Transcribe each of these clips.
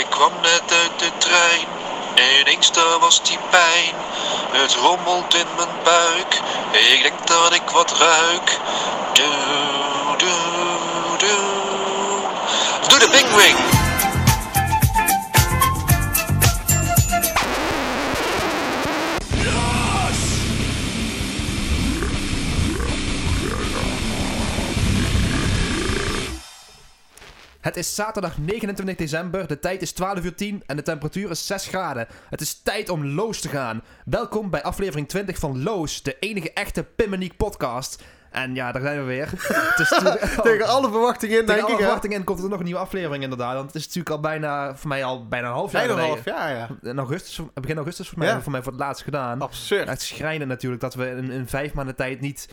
Ik kwam net uit de trein, ineens daar was die pijn. Het rommelt in mijn buik, ik denk dat ik wat ruik. Doe, doe, doe. Doe de pingwing! Het is zaterdag 29 december, de tijd is 12 uur 10 en de temperatuur is 6 graden. Het is tijd om Loos te gaan. Welkom bij aflevering 20 van Loos, de enige echte Pimmeniek podcast. En ja, daar zijn we weer. Het is natuurlijk- Tegen alle verwachtingen in, Tegen denk alle ik. hè? verwachtingen in komt er nog een nieuwe aflevering inderdaad. Want het is natuurlijk al bijna, voor mij al bijna een half jaar Bijna een geleden. half jaar, ja. In augustus, begin augustus voor mij, Ja. voor mij voor het laatst gedaan. Absurd. Het schrijnen natuurlijk dat we in, in vijf maanden tijd niet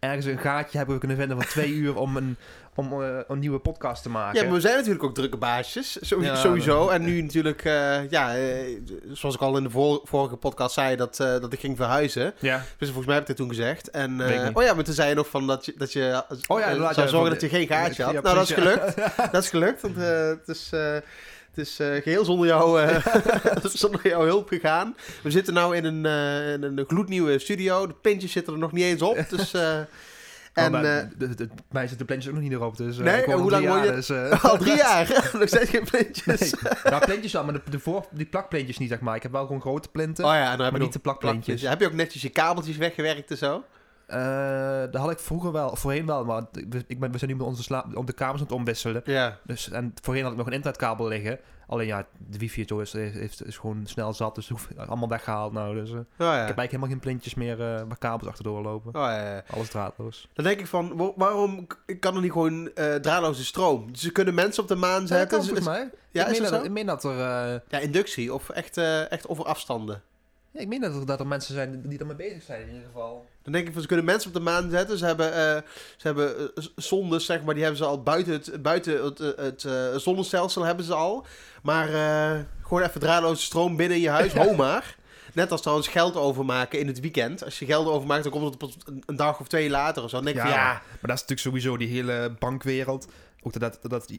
ergens een gaatje hebben kunnen vinden van twee uur om een, om, eh, een nieuwe podcast te maken. Ja, maar we zijn natuurlijk ook drukke baasjes, zo- Ja, sowieso. En nu natuurlijk, eh, ja, eh, zoals ik al in de vor- vorige podcast zei, dat, eh, dat ik ging verhuizen. Ja. Dus volgens mij heb ik dat toen gezegd. En, eh, oh ja, maar toen zei je nog van dat je, dat je Oh ja, zou zorgen dat je geen gaatje had. Ja, nou, dat is gelukt. dat is gelukt, want eh, het is... eh, geheel zonder, jou, eh, zonder jouw hulp gegaan. We zitten nu in een, eh, in een gloednieuwe studio. De pintjes zitten er nog niet eens op. Dus, eh, En, maar, eh, de, de, mij zitten de plantjes ook nog niet erop. Dus, Nee? hoe al drie lang woon jaar, je- Dus, al drie jaar. nog steeds geen pintjes. nee. Nou, plintjes wel, maar de, de voor, die plakplintjes niet, zeg maar. Ik heb wel gewoon grote plinten, Oh ja, heb maar niet de plakplintjes. Ja, heb je ook netjes je kabeltjes weggewerkt en zo? Eh, dat had ik vroeger wel, voorheen wel, maar we, ik ben, we zijn nu met onze slaap, om de kamers aan het omwisselen. Ja. Dus, en voorheen had ik nog een internetkabel liggen. Alleen ja, de wifi zo is, is, is gewoon snel zat, dus hoef, allemaal weggehaald nou. Dus, eh, Oh Ik ja. heb eigenlijk helemaal geen plintjes meer eh, waar kabels achterdoor lopen. Oh ja, ja. Alles draadloos. Dan denk ik van, wa- waarom kan er niet gewoon draadloze stroom? Ze kunnen mensen op de maan Ja, dat zetten. kan Ze- volgens mij. Ja, ik, is meen dat ik meen dat er... Ja, inductie of echt, echt over afstanden. Ja, ik meen dat er, dat er mensen zijn die ermee bezig zijn in ieder geval. Dan denk ik van, ze kunnen mensen op de maan zetten. Ze hebben, eh, ze hebben z- zondes, zeg maar, die hebben ze al buiten het, buiten het, eh, het zonnestelsel hebben ze al. Maar gewoon even draadloze stroom binnen in je huis, ho maar. Net als trouwens geld overmaken in het weekend. Als je geld overmaakt, dan komt het pas een, dag of twee later of zo. Dan denk ik van, ja, maar dat is natuurlijk sowieso die hele bankwereld. Ook dat, dat, dat,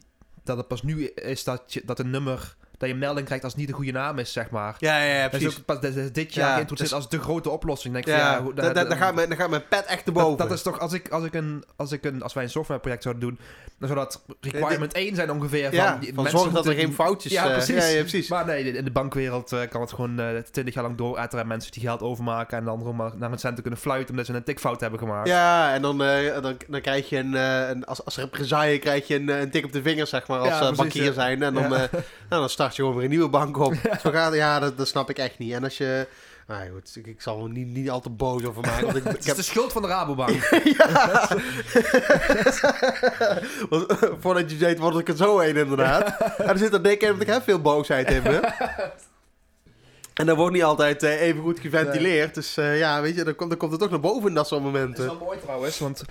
dat het pas nu is dat, je, dat een nummer... Dat je een melding krijgt als het niet de goede naam is, zeg maar. ja, ja, ja Dat is precies. ook pas dat is dit jaar Ja, geïntroduceerd dus- als de grote oplossing. Denk ik van, Ja, hoe- da- da- dan, gaat mijn, dan gaat mijn pet echt erboven. dat, dat is toch, als, ik, als, ik een, als, ik een, als wij een softwareproject zouden doen, dan zou dat requirement 1 zijn ongeveer. ja, van, die van zorg dat er geen foutjes... Ja, eh, precies. Ja, ja, precies. Maar nee, in de bankwereld eh, kan het gewoon eh 20 jaar lang dooretteren en mensen die geld overmaken en dan maar naar een cent kunnen fluiten omdat ze een tikfout hebben gemaakt. Ja, en dan, dan, dan krijg je een, eh, een als, als represaille krijg je een, een tik op de vingers, zeg maar, als Ja, precies, bankier ja. zijn. En dan, Ja. nou, dan start je gewoon weer een nieuwe bank op. Zo gaat, ja, dat, dat snap ik echt niet. En als je... Nou goed, ik, ik zal er niet, niet al te boos over maken. Want ik, Het ik is heb, de schuld van de Rabobank. ja. Want, eh, voordat je weet, word ik er zo een inderdaad. En er zit dan denk ik, want ik heb veel boosheid in me. En dat wordt niet altijd eh, even goed geventileerd. Dus eh, ja, weet je, dan komt, dan komt het toch naar boven in dat soort Het is momenten. wel mooi trouwens, want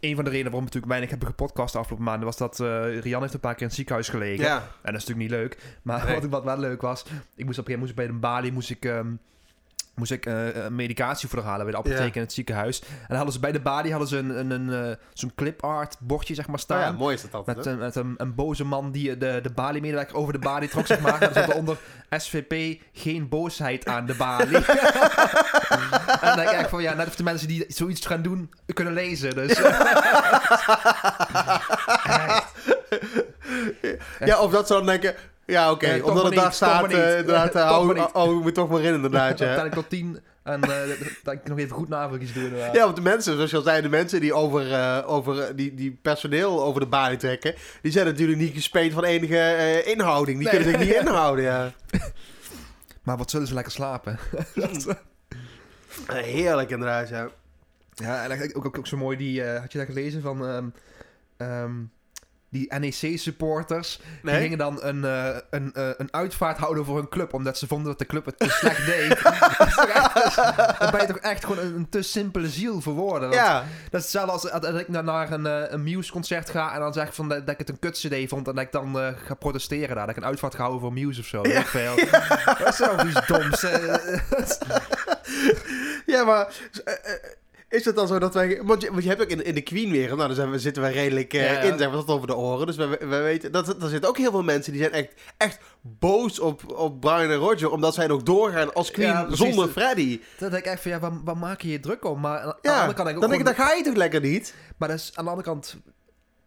een van de redenen waarom we natuurlijk weinig hebben gepodcast de afgelopen maanden was dat eh, Rian heeft een paar keer in het ziekenhuis gelegen. Ja. En dat is natuurlijk niet leuk. Maar Nee. wat, wat wel leuk was, ik moest op een gegeven moment bij de balie moest ik, ehm, moest ik eh, medicatie voor halen bij de apotheek Ja. in het ziekenhuis. En hadden ze bij de balie hadden ze een, een, een, eh, zo'n clipart bordje zeg maar Oh staan. ja, mooi is dat altijd. Met, een, met een, een boze man die de, de balie-medewerker over de balie trok, zeg maar. En zat eronder SVP, geen boosheid aan de balie. en dan denk ik echt van, ja, net of de mensen die zoiets gaan doen, kunnen lezen. Dus, Ja, of dat ze dan denken... Ja, oké, toch omdat het daar staat, eh, inderdaad, Toch hou, ik me toch maar in, inderdaad, ja. tel ik tot tien. En eh, dat ik nog even goed navrugjes doe. inderdaad. Ja, want de mensen, zoals je al zei, de mensen die over, eh, over eh, die, die personeel over de balie trekken, die zijn natuurlijk niet gespeeld van enige eh, inhouding. Die kunnen zich niet inhouden, ja. Maar wat zullen ze lekker slapen? Eh, Heerlijk, inderdaad, ja. Ja, en ook, ook, ook zo mooi, die, eh, had je dat gelezen van... ehm, ehm, die NEC-supporters, die gingen dan een, eh, een, eh, een uitvaart houden voor hun club, omdat ze vonden dat de club het te slecht deed. dat, is echt, ben je toch echt gewoon een, een te simpele ziel voor woorden. Want Ja, Dat is hetzelfde als, ik naar, een, eh, een Muse-concert ga en dan zeg ik van, dat, dat ik het een kut-cd vond en dat ik dan ga protesteren daar. Dat ik een uitvaart ga houden voor Muse of zo. ik veel. dat is iets doms. ja maar Is het dan zo dat wij... Want je, want je hebt ook in, in de Queen-wereld... Nou, daar zijn we, zitten wij redelijk eh, Ja, in, zeg maar, tot over de oren. Dus we, we weten... Dat, er zitten ook heel veel mensen die zijn echt, echt boos op, op Brian en Roger... omdat zij nog doorgaan als Queen Ja, zonder Freddy. Dan denk ik echt van, ja, waar, waar maak je je druk om? Maar aan de Ja, andere kant denk ik ook dan denk ik, gewoon- dat ga je toch lekker niet? Maar dat is aan de andere kant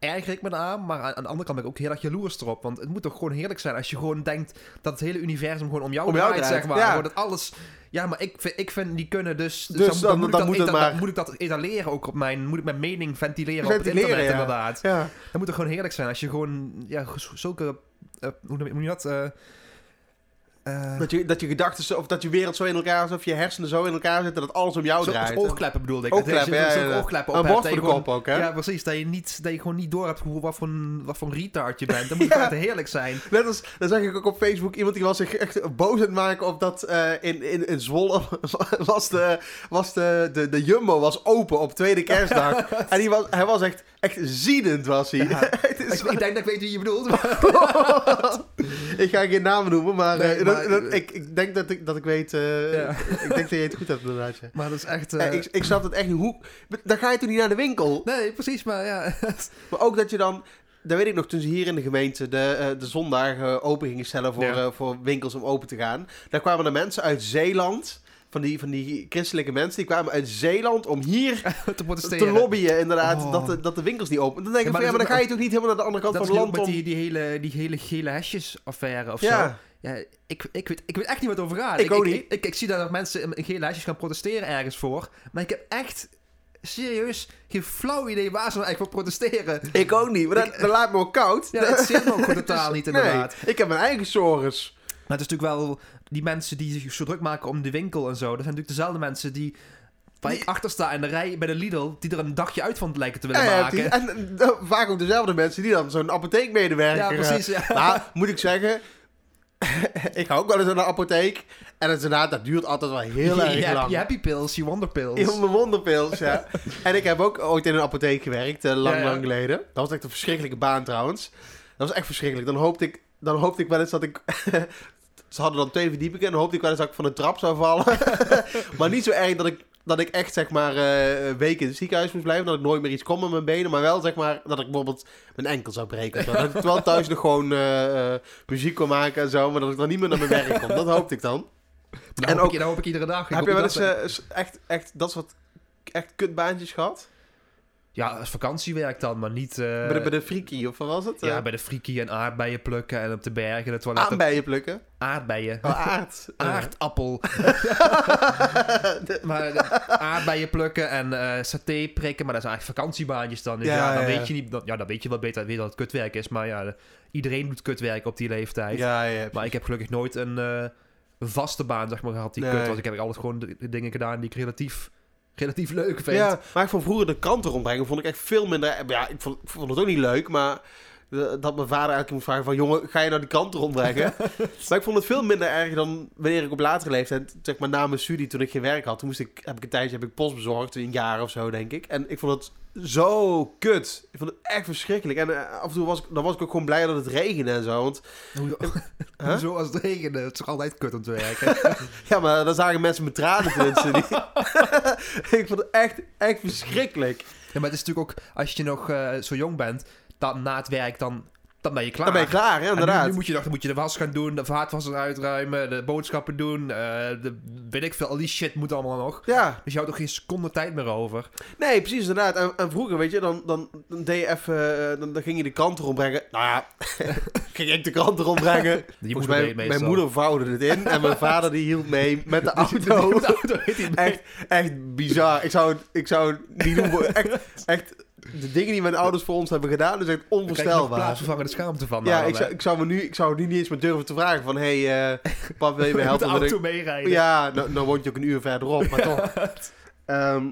erger ik me aan, maar aan de andere kant ben ik ook heel erg jaloers erop. Want het moet toch gewoon heerlijk zijn als je gewoon denkt dat het hele universum gewoon om jou Om jou draait, draait, zeg maar. ja. Gewoon dat alles... Ja, maar ik vind, ik vind die kunnen dus... Dus dan- moet ik dan dat moet eta- maar- dan moet ik dat etaleren ook op mijn... Moet ik mijn mening ventileren, op Ventileren, het internet ja. inderdaad. Ja. Dat moet toch gewoon heerlijk zijn als je gewoon... Ja, zulke... eh, hoe noem je dat? eh, eh, Dat je, dat je gedachten, zo- of dat je wereld zo in elkaar zit, of je hersenen zo in elkaar zitten, dat alles om jou zo- draait. oogkleppen bedoelde ik. Oogkleppen, ja, ja, ja. oogkleppen Een op hebt, de gewoon- kop ook, hè? Ja, precies. Dat je, niet, dat je gewoon niet door hebt hoe, wat, voor een, wat voor retard je bent. Dat moet Ja. heerlijk zijn. Net als, dan zag ik ook op Facebook iemand die was zich echt boos aan het maken op dat eh, in, in, in Zwolle was, de, was de, de, de Jumbo was open op tweede kerstdag. en die was, hij was echt, echt ziedend was hij. Ja. Het is- Ik, ik denk dat ik weet wie je bedoelt. ik ga geen namen noemen, maar, Nee, eh, maar- dat- dat- ik, ik denk dat ik, dat ik weet, eh, Ja. ik denk dat je het goed hebt inderdaad. Ja. Maar dat is echt... Eh, ik, ik snap het echt niet. Hoe, dan ga je toch niet naar de winkel? Nee, precies, maar ja. Maar ook dat je dan... Dat weet ik nog, toen ze hier in de gemeente de, de zondagen open gingen stellen voor, voor winkels om open te gaan. Daar kwamen er mensen uit Zeeland, van die, van die christelijke mensen, die kwamen uit Zeeland om hier te protesteren. te lobbyen inderdaad Oh. dat, de, dat de winkels niet open. Dan denk ik Ja, van, maar ja, maar dat dan ga je toch niet helemaal naar de andere kant Dat van het ook land met om... die, die, hele, die hele gele hesjes affaire of zo. Ja, Ja, ik, ik, weet, ik weet echt niet wat over gaat. Ik ook ik, niet. Ik, ik, zie dat mensen in gele hesjes gaan protesteren ergens voor. Maar ik heb echt serieus geen flauw idee waar ze nou eigenlijk voor protesteren. ik ook niet, maar dat, dat laat me ook koud. Ja, het zit me ook totaal niet inderdaad. Nee, ik heb mijn eigen sores. Maar het is natuurlijk wel die mensen die zich zo druk maken om de winkel en zo. Dat zijn natuurlijk dezelfde mensen die. Waar ik achter sta in de rij bij de Lidl, die er een dagje uit van lijken te willen ja, maken. die- en eh, vaak ook dezelfde mensen die dan zo'n apotheekmedewerker... Ja, eh, precies. Ja. Nou, moet ik zeggen, ik ga ook wel eens naar de apotheek. En het inderdaad, dat duurt altijd wel heel je, erg je, lang. je happy pills, je wonder pills. Heel mijn wonderpils, ja. en ik heb ook ooit in een apotheek gewerkt, eh, lang, ja. lang geleden. Dat was echt een verschrikkelijke baan trouwens. Dat was echt verschrikkelijk. Dan hoopte ik, dan hoopte ik wel eens dat ik... Ze hadden dan twee verdiepingen en dan hoopte ik wel eens dat ik van de trap zou vallen. maar niet zo erg dat ik, dat ik echt, zeg maar, eh, week in het ziekenhuis moest blijven. Dat ik nooit meer iets kon met mijn benen. Maar wel, zeg maar, dat ik bijvoorbeeld mijn enkel zou breken. Dat ik wel thuis nog gewoon eh, muziek kon maken en zo. Maar dat ik dan niet meer naar mijn werk kon. Dat hoopte ik dan. Dat En hoop, ook- ik, dat hoop ik iedere dag. Ik Heb je wel eens echt, echt dat soort echt kutbaantjes gehad? Ja, als vakantiewerk dan, maar niet... eh, bij, de, bij de Friki, of wat was het? Ja, bij de friekie en aardbeien plukken en op de bergen, de toiletten. Aanbijen plukken. Aardbeien. Oh, aard. Aardappel. maar eh, aardbeien plukken en eh saté prikken, maar dat zijn eigenlijk vakantiebaantjes dan. Dus Ja, ja, dan ja, weet je niet, dan, ja, dan weet je wel beter weet dat het kutwerk is. Maar ja, de- iedereen doet kutwerk op die leeftijd. Ja, ja. Maar ik heb gelukkig nooit een vaste baan zeg maar, gehad die Nee. kut was. Ik heb altijd gewoon de, de dingen gedaan die ik relatief, relatief leuk vind. Ja, maar ik vond vroeger de kranten rondbrengen vond ik echt veel minder... Ja, ik vond, ik vond het ook niet leuk, maar... Dat mijn vader eigenlijk moest vragen van... Jongen, ga je nou die kranten rondbrengen? maar ik vond het veel minder erg dan wanneer ik op latere leeftijd... Zeg maar na mijn studie, toen ik geen werk had... Toen moest ik, heb ik een tijdje heb ik post bezorgd. Een jaar of zo, denk ik. En ik vond het zo kut. Ik vond het echt verschrikkelijk. En eh, af en toe was ik, dan was ik ook gewoon blij dat het regende en zo. Want Huh? Zo als het regende. Het is toch altijd kut om te werken. ja, maar dan zagen mensen mijn tranen tenminste niet. ik vond het echt, echt verschrikkelijk. ja, maar het is natuurlijk ook, als je nog eh, zo jong bent, dan na het werk, dan, dan ben je klaar. Dan ben je klaar, hè, En nu, inderdaad. nu moet je, dan moet je de was gaan doen, de vaatwasser uitruimen, de boodschappen doen, eh, de, weet ik veel, al die shit moet allemaal nog. Ja, Dus je houdt ook geen seconde tijd meer over. nee, precies inderdaad. En, en vroeger, weet je, dan, dan, dan deed je even, eh, dan, dan ging je de kranten rondbrengen. Nou ja, ging ik de Volgens moeder mij, deed mijn moeder vouwde het in en mijn vader die hield mee met de auto. De. Echt, echt bizar. Ik zou, het- ik zou het niet doen. Echt, echt, de dingen die mijn ouders voor ons hebben gedaan, is echt je nog onvoorstelbaar. plaatsvervangende schaamte van. Ja, dan, ik zou, ik, zou me nu, ik zou nu niet eens meer durven te vragen van... Hé, hey, eh, pap, wil je me Met de helpen? met auto een- meerijden. Ja, nou, nou woont je ook een uur verderop, maar toch. Ehm,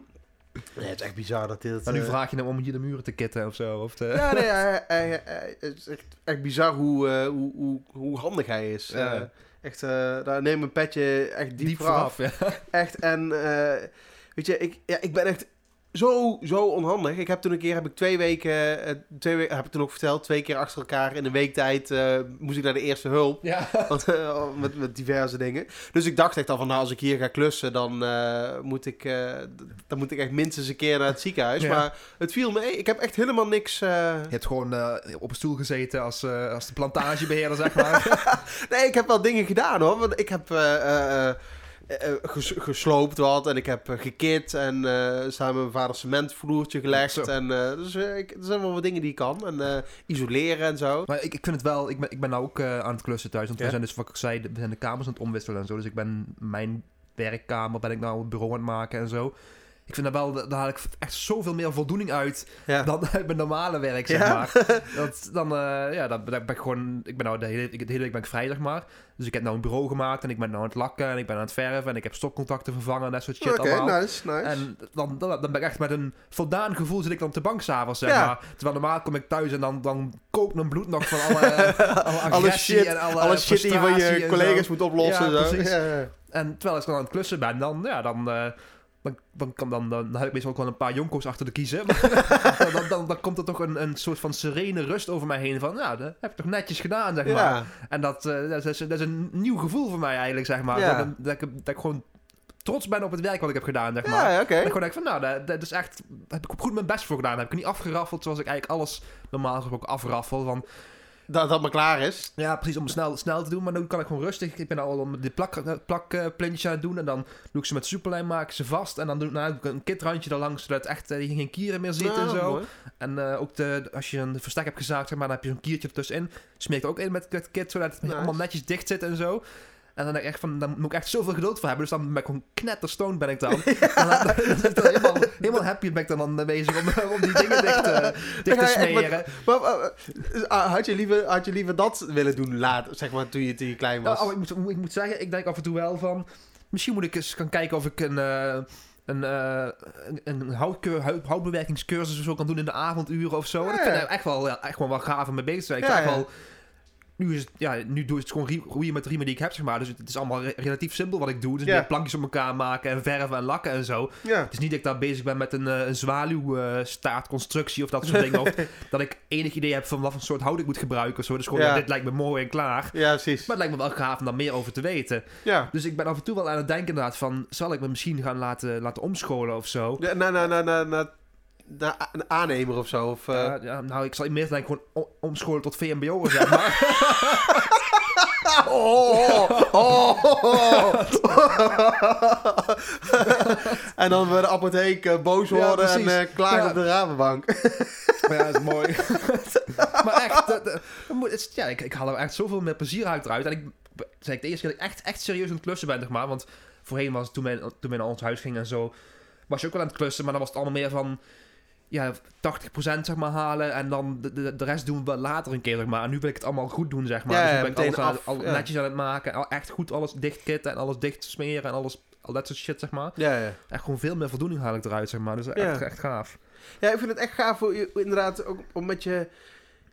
nee, het is echt bizar dat dit... Maar nu eh, vraag je hem om hier de muren te kitten of zo. Of te... Ja, nee, hij- hij- hij- hij- het is echt, echt bizar hoe, eh, hoe, hoe, hoe handig hij is. Ja. Echt, eh, daar neem mijn petje echt diep, diep vooraf. vooraf. Ja. Echt, en eh, weet je, ik, ja, ik ben echt zo, zo onhandig. Ik heb toen een keer, heb ik twee weken, eh, twee weken, heb ik toen ook verteld, twee keer achter elkaar in een week tijd eh, moest ik naar de eerste hulp. Ja. Want, eh, met, met diverse dingen. Dus ik dacht echt al van, nou, als ik hier ga klussen, dan, eh, moet, ik, eh, dan moet ik echt minstens een keer naar het ziekenhuis. Ja. Maar het viel mee. Ik heb echt helemaal niks... eh, Je hebt gewoon eh, op een stoel gezeten als, eh, als de plantagebeheerder, zeg maar. Nee, ik heb wel dingen gedaan hoor. Want ik heb ges- gesloopt wat en ik heb eh, gekit en eh, samen met mijn vader cementvloertje gelegd. Zo. En, eh, dus eh, ik, er zijn wel wat dingen die ik kan. En eh, isoleren en zo. maar ik, ik vind het wel... Ik ben, ik ben nou ook eh, aan het klussen thuis. Want Ja. we zijn dus, wat ik zei, we zijn de kamers aan het omwisselen en zo. Dus ik ben mijn werkkamer, ben ik nou een bureau aan het maken en zo. Ik vind daar wel, daar haal ik echt zoveel meer voldoening uit Ja. dan uit mijn normale werk, zeg Ja? maar. Dat, dan, eh, ja, dan ben ik gewoon... Ik ben nou de hele, de hele week ben ik vrij, zeg maar. Dus ik heb nou een bureau gemaakt en ik ben nou aan het lakken en ik ben aan het verven en ik heb stopcontacten vervangen en dat soort shit Oké, allemaal. nice, nice. En dan, dan, dan ben ik echt met een voldaan gevoel zit ik dan op de bank s'avonds, zeg Ja. maar. Terwijl normaal kom ik thuis en dan, dan kookt mijn bloed nog van alle, alle shit, en alle, alle shit die je van je collega's moet oplossen. Zo. ja. En terwijl ik dan aan het klussen ben, dan, ja, dan, eh, dan, dan, kan, dan, dan, heb ik meestal ook wel een paar jonko's achter de kiezen. Maar dan, dan, dan komt er toch een, een soort van serene rust over mij heen van, ja, dat heb ik toch netjes gedaan, zeg maar. Ja. En dat, eh, dat, is, dat is een nieuw gevoel voor mij eigenlijk, zeg maar. Ja. Dat, dat, ik, dat ik gewoon trots ben op het werk wat ik heb gedaan, zeg maar. Ja, ik gewoon denk van, nou, dat, dat is echt... Heb ik goed mijn best voor gedaan. Heb ik niet afgeraffeld zoals ik eigenlijk alles normaal gesproken afraffel. Van, Dat dat maar klaar is. ja, precies, om snel, snel te doen. Maar nu kan ik gewoon rustig. Ik ben al met die plak, eh, plakplintjes aan het doen. En dan doe ik ze met superlijm, maak ik ze vast. En dan doe, nou, doe ik een kitrandje erlangs, zodat echt eh, geen kieren meer zitten en zo. mooi. En eh, ook de, als je een verstek hebt gezaagd, zeg maar, dan heb je zo'n kiertje ertussenin. Smeer ik ook in met het kit, zodat het Nice. allemaal netjes dicht zit en zo. En dan denk ik echt van, dan moet ik echt zoveel geduld voor hebben. Dus dan ben ik gewoon knetterstoned ben ik dan. En dan, dan, helemaal, helemaal happy ben ik dan, dan bezig om, om die dingen dicht, eh, dicht te smeren. Maar, maar, eh, had, je liever, had je liever dat willen doen later, zeg maar, toen je, toen je klein was? Nou, oh, ik, moet, ik moet zeggen, ik denk af en toe wel van... Misschien moet ik eens gaan kijken of ik een... eh, een, eh, een, een hout- houtbewerkingscursus of zo kan doen in de avonduren of zo. Ja, Ik vind ja. het echt wel, ja, echt wel, wel gaaf om mee bezig te zijn. Ik Ja, echt ja. wel, nu, is het, ja, nu doe ik het gewoon roeien met de riemen die ik heb, zeg maar. Dus het, is allemaal re- relatief simpel wat ik doe. Dus plankjes op elkaar maken en verven en lakken en zo. ja. Het is niet dat ik daar bezig ben met een, eh, een zwaluwstaartconstructie of dat soort dingen. Of dat ik enig idee heb van wat voor soort hout ik moet gebruiken of zo. Dus gewoon, dit lijkt me mooi en klaar. ja, precies. Maar het lijkt me wel gaaf om daar meer over te weten. Ja. Dus ik ben af en toe wel aan het denken inderdaad van... zal ik me misschien gaan laten, laten omscholen of zo? Ja, Na, na, na, na, na, een aannemer of zo. Of, eh, Ja, nou, ik zal meer denk gewoon omscholen tot VMBO, zeg maar. Oh, oh, oh. en dan bij de apotheek eh, boos Ja, worden en precies. eh, klagen Ja. op de ravenbank. maar ja, dat is mooi. maar echt, dat, dat- ja, ik, ik haal er echt zoveel meer plezier uit eruit. En ik zei ik de eerste keer dat ik echt, echt serieus aan het klussen ben, zeg maar. Want voorheen was het toen wij, toen naar ons huis gingen en zo... was je ook wel aan het klussen, maar dan was het allemaal meer van... Ja, 80% zeg maar halen en dan de, de, de rest doen we later een keer, zeg maar. En nu wil ik het allemaal goed doen, zeg maar. Ja, dus nu ben ik aan- af, al ja. netjes aan het maken. Al echt goed alles dichtkitten en alles dicht smeren en alles... Al dat soort shit, zeg maar. Ja, ja. Echt gewoon veel meer voldoening haal ik eruit, zeg maar. Dus echt, Ja. echt gaaf. ja, ik vind het echt gaaf voor je, inderdaad, ook om met je...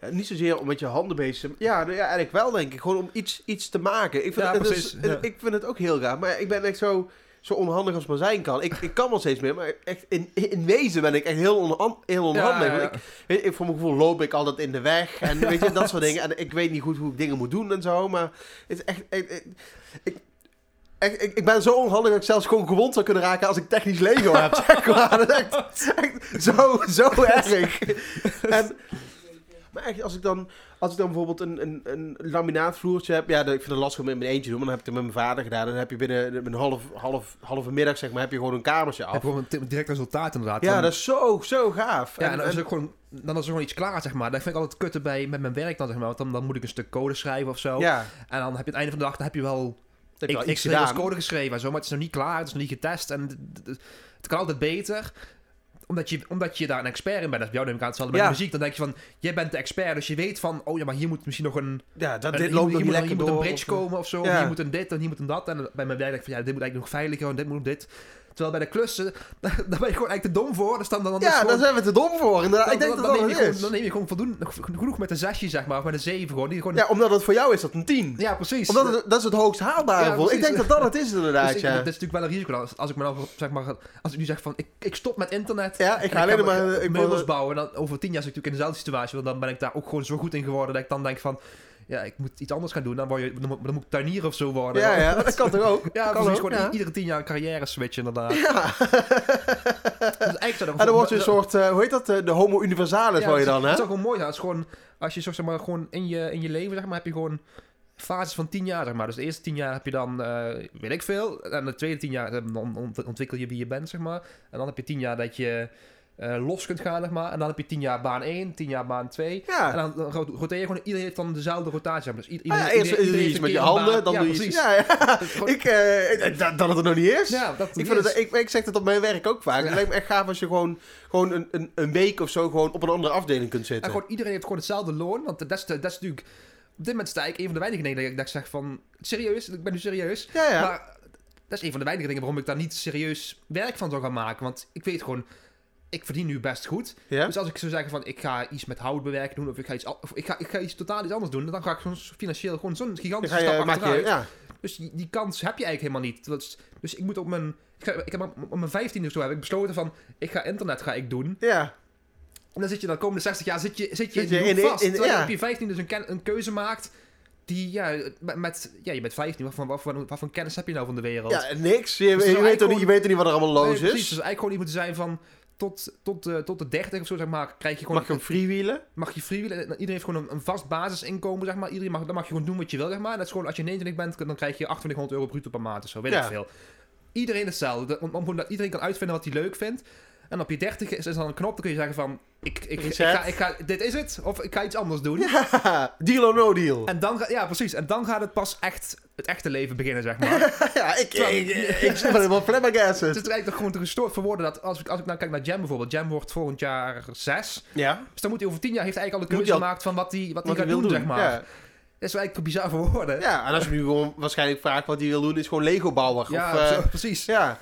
ja, niet zozeer om met je handen bezig te. Ja, nou ja, eigenlijk wel, denk ik. Gewoon om iets, iets te maken. Ik vind, Ja, het, precies, ja. ik vind het ook heel gaaf. Maar ik ben echt zo, zo onhandig als maar zijn kan. Ik, ik kan wel steeds meer, maar echt in, in wezen ben ik echt heel, onhan, heel onhandig. Ja, ja. Ik, weet, ik, voor mijn gevoel loop ik altijd in de weg. En weet je, dat soort dingen. En ik weet niet goed hoe ik dingen moet doen en zo. Maar het is echt... echt- ik, echt- ik, ik ben zo onhandig dat ik zelfs gewoon gewond zou kunnen raken als ik technisch Lego heb. Zeg maar. Dat is echt, echt zo, zo erg. En, maar echt, als ik dan, als ik dan bijvoorbeeld een, een, een laminaatvloertje heb, ja, ik vind het lastig om met mijn eentje te doen, maar dan heb ik het met mijn vader gedaan. Dan heb je binnen een half, half, halve middag, zeg maar, heb je gewoon een kamertje Heb af. je gewoon een t- direct resultaat inderdaad. Ja, dat is zo, zo gaaf. Ja, En- en dan is, ook gewoon, dan is er gewoon iets klaar, zeg maar. Dat vind ik altijd kutte bij met mijn werk dan, zeg maar. Want dan, dan moet ik een stuk code schrijven of zo. ja, En dan heb je het einde van de dag, dan heb je wel, heb je ik, al ik iets regels gedaan. code geschreven en zo. Maar het is nog niet klaar, het is nog niet getest. En het kan altijd beter. Omdat je, omdat je daar een expert in bent. Dat is bij jou neem ik aan hetzelfde met Ja. de muziek. Dan denk je van, jij bent de expert. Dus je weet van, oh ja, maar hier moet misschien nog een... Ja, dat, een- dit hier loopt moet- nog hier niet moet, lekker hier moet door. een bridge of- komen of zo. Ja. Hier moet een dit en hier moet een dat. En bij mijn werk denk ik van, ja, dit moet eigenlijk nog veiliger. En dit moet dit. Terwijl bij de klussen, daar ben je gewoon eigenlijk te dom voor. Dus dan, dan, Ja, gewoon- daar zijn we te dom voor. dan- ik denk dat neem je gewoon. Dan neem je gewoon voldoende, genoeg met een zesje, zeg maar, of met een zeven gewoon. Die gewoon Ja, omdat het voor jou is dat een 10. Ja, precies. Omdat het, dat is het hoogst haalbare Ja, voor. Ik denk dat dat het is inderdaad, Dus ik- ja. Dat is natuurlijk wel een risico. Als, als ik me nou, zeg maar, als ik nu zeg van, ik, ik stop met internet. Ja, ik ga alleen maar... Ik meubels wil- bouwen. En dan over tien jaar zit ik natuurlijk in dezelfde situatie. Want dan ben ik daar ook gewoon zo goed in geworden dat ik dan denk van, ja, ik moet iets anders gaan doen. Dan, word je, dan, moet, dan moet ik tuinier of zo worden. ja, ja, dat kan toch ook? Ja, kan precies. ook, Gewoon ja. iedere tien jaar een carrière switch inderdaad. Ja. Dus eigenlijk zou dat En dan word je een dat- soort, eh, hoe heet dat, eh, de homo universalis ja, je is- dan, hè? Het is ook gewoon mooi. Het is gewoon, als je zo, zeg maar, gewoon in je, in je leven, zeg maar, heb je gewoon fases van tien jaar, zeg maar. Dus de eerste tien jaar heb je dan, eh, weet ik veel. En de tweede tien jaar, dan ont- ontwikkel je wie je bent, zeg maar. En dan heb je tien jaar dat je eh, los kunt gaan, zeg maar. En dan heb je tien jaar baan 1, tien jaar baan 2. En Ja. dan, dan ro- roteer je gewoon, iedereen heeft dan dezelfde rotatie. Dus ieder- Ah, ja, iedereen- eerst iedereen iets met je handen, baan. dan ja, doe je iets... Ja, ja. Gewoon- Ik, eh, dat, dat het er nog niet is. ja, dat Ik, vind het, ik, ik zeg het op mijn werk ook vaak. Het lijkt me echt gaaf als je gewoon, gewoon een, een, een week of zo gewoon op een andere afdeling kunt En zitten. gewoon, iedereen heeft gewoon hetzelfde loon. Want dat is, dat is natuurlijk... Op dit moment sta ik een van de weinige dingen dat ik, dat ik zeg van... Serieus? Ik ben nu serieus. ja, ja. Maar dat is een van de weinige dingen waarom ik daar niet serieus werk van zou gaan maken. Want ik weet gewoon... Ik verdien nu best goed. ja? Dus als ik zou zeggen van... Ik ga iets met hout bewerken doen. Of ik ga iets, of ik ga, ik ga iets totaal iets anders doen. Dan ga ik financieel gewoon zo'n gigantische ga je, stap je, achteruit. ja. Dus die, die kans heb je eigenlijk helemaal niet. Is- dus ik moet op mijn... Ik, ga, ik heb op mijn 15 of zo heb ik besloten van... Ik ga internet ga ik doen. ja. En dan zit je dan komende 60 jaar zit je, zit je Zit je die in- vast. in- terwijl je op je 15 dus een, een keuze maakt die, ja, met, ja, je bent 15. Wat voor, wat, voor, wat voor kennis heb je nou van de wereld? ja, niks. Je, Dus je, weet eigenlijk niet, je weet niet wat er allemaal Nee, los precies. is? Dus eigenlijk gewoon iemand zijn van tot, tot, eh, tot de 30 of zo, zeg maar, krijg je gewoon... Mag je freewheelen? mag je freewheelen. Iedereen heeft gewoon een, een vast basisinkomen, zeg maar. Iedereen mag, dan mag je gewoon doen wat je wil, zeg maar. En dat is gewoon, als je 29 bent, dan krijg je 2800 euro bruto per maand of zo, weet Ja. ik veel. Iedereen hetzelfde. Om, om gewoon dat iedereen kan uitvinden wat hij leuk vindt. En op je 30 is er dan een knop, dan kun je zeggen van... Ik, ik, ik, ga, ik ga, dit is het, of ik ga iets anders doen. Ja, deal or no deal. En dan, ga- ja, precies. En dan gaat het pas echt, het echte leven beginnen, zeg maar. ja, ik, Terwijl- ik, ik, ik zit helemaal flabbergasted. het is eigenlijk toch gewoon te gestoord voor woorden dat als ik, als ik nou kijk naar Jam bijvoorbeeld. Jam wordt volgend jaar 6. Ja, Dus dan moet hij over 10 jaar heeft hij eigenlijk al de keuze gemaakt van wat hij, wat hij gaat doen, doen. zeg maar. Ja. Dat is wel eigenlijk bizar voor woorden. ja, en als je nu gewoon waarschijnlijk vraagt wat hij wil doen, is gewoon Lego-bouwer. Ja, of, eh, precies. ja.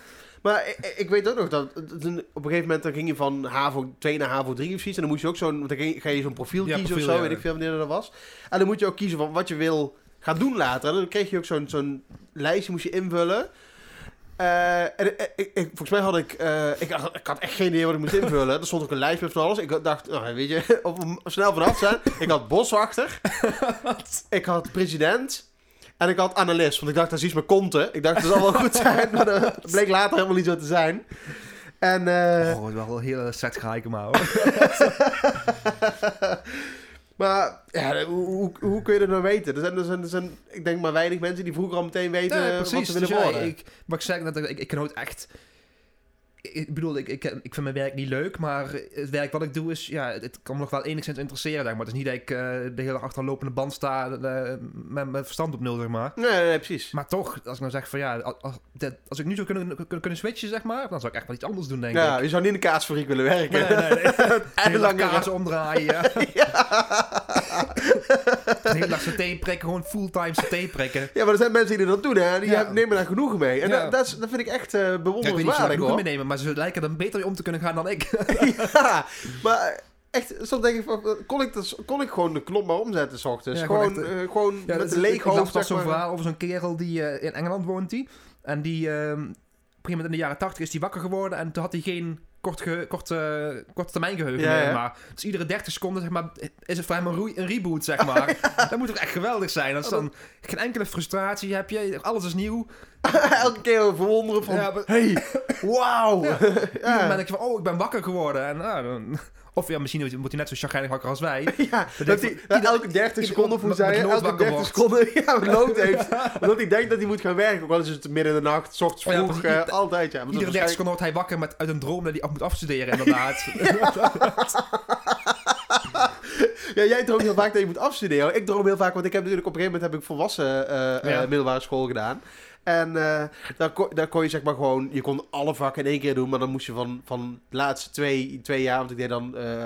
Maar ik, ik weet ook nog dat op een gegeven moment dan ging je van HAVO 2 naar HAVO 3 of zoiets. En dan moest je ook zo'n, dan ga je zo'n profiel Ja, kiezen profiel, of zo, ja. weet ik veel wanneer dat was. En dan moet je ook kiezen van wat je wil gaan doen later. En dan kreeg je ook zo'n zo'n lijstje moest je invullen. Eh, en, eh, ik, ik- volgens mij had ik, eh, ik, had- ik had echt geen idee wat ik moest invullen. Er stond ook een lijst met van alles. Ik dacht, nou, weet je, op- snel vanaf zijn. Ik had boswachter. ik had president. En ik had analist. Want ik dacht, dat is iets met konten. Ik dacht, dat zal wel goed zijn. Maar dat bleek later helemaal niet zo te zijn. En... eh, Oh, het wel een hele set geheiken, maar. Maar ja, hoe, hoe, kun je dat nou weten? Er zijn, er, zijn, er zijn, ik denk maar weinig mensen die vroeger al meteen weten precies. wat ze willen Dus ja, worden. ik, wat ik zeg, dat ik, ik kan nooit echt... Ik bedoel, ik, ik, ik vind mijn werk niet leuk, maar het werk wat ik doe is, ja, het kan me nog wel enigszins interesseren, zeg maar. Het is niet dat ik eh, de hele achter een lopende band sta eh, met mijn verstand op nul, zeg maar. Nee, nee, nee, precies. Maar toch, als ik nou zeg van ja, als, als, ik nu zou kunnen, kunnen, kunnen switchen, zeg maar, dan zou ik echt wel iets anders doen, denk Ja, ik. je zou niet in de kaasfabriek willen werken. Nee, nee, nee. Langer- kaas omdraaien. De hele dag saté prikken, gewoon fulltime saté prikken. Ja, maar er zijn mensen die dat doen, hè. Die Ja. nemen daar genoegen mee. En Ja. dat, dat, vind ik echt eh Ja, ik weet niet bewonderenswaardig, hoor. nemen, maar ze lijken er beter mee om te kunnen gaan dan ik. ja, maar echt, soms denk ik van, kon ik, dat, kon ik gewoon de knop maar omzetten, s ochtends. Ja, gewoon gewoon echt, eh, gewoon Ja, met een leeg ik las hoofd, zeg zo'n verhaal over zo'n kerel die eh, in Engeland woont. Die, en die, ehm, op een gegeven moment in de jaren 80 is hij wakker geworden en toen had hij geen kort, ge, kort, eh, korte termijn geheugen Ja, meer. ja. Maar. Dus iedere 30 seconden zeg maar, is het voor hem een, reboot, zeg maar. dat moet toch echt geweldig zijn. Dat is dan geen enkele frustratie heb je, alles is nieuw. Elke keer verwonderen van, maar- hey, wauw. Ja. Moment denk je van, oh, ik ben wakker geworden. En, ah, dan, of ja, misschien wordt hij net zo chagrijnig wakker als wij. Ja, Dat hij elke 30 ieder- seconden, met je, lood elke wakker 30 wordt. seconden ja, lood heeft. Omdat hij denkt dat hij moet gaan werken. Ook al is het midden in de nacht, s ochtends Oh ja, vroeg, precies. eh, altijd. Ja. Iedere 30 dat is seconden wordt hij wakker met, uit een droom dat hij af moet afstuderen, inderdaad. Ja, jij droomt heel vaak dat je moet afstuderen. Ik droom heel vaak, want ik heb natuurlijk op een gegeven moment heb ik volwassen eh, eh, Ja. middelbare school gedaan. En eh, daar, kon, daar kon je zeg maar gewoon, je kon alle vakken in één keer doen, maar dan moest je van, van de laatste twee, twee jaar, want ik deed dan eh,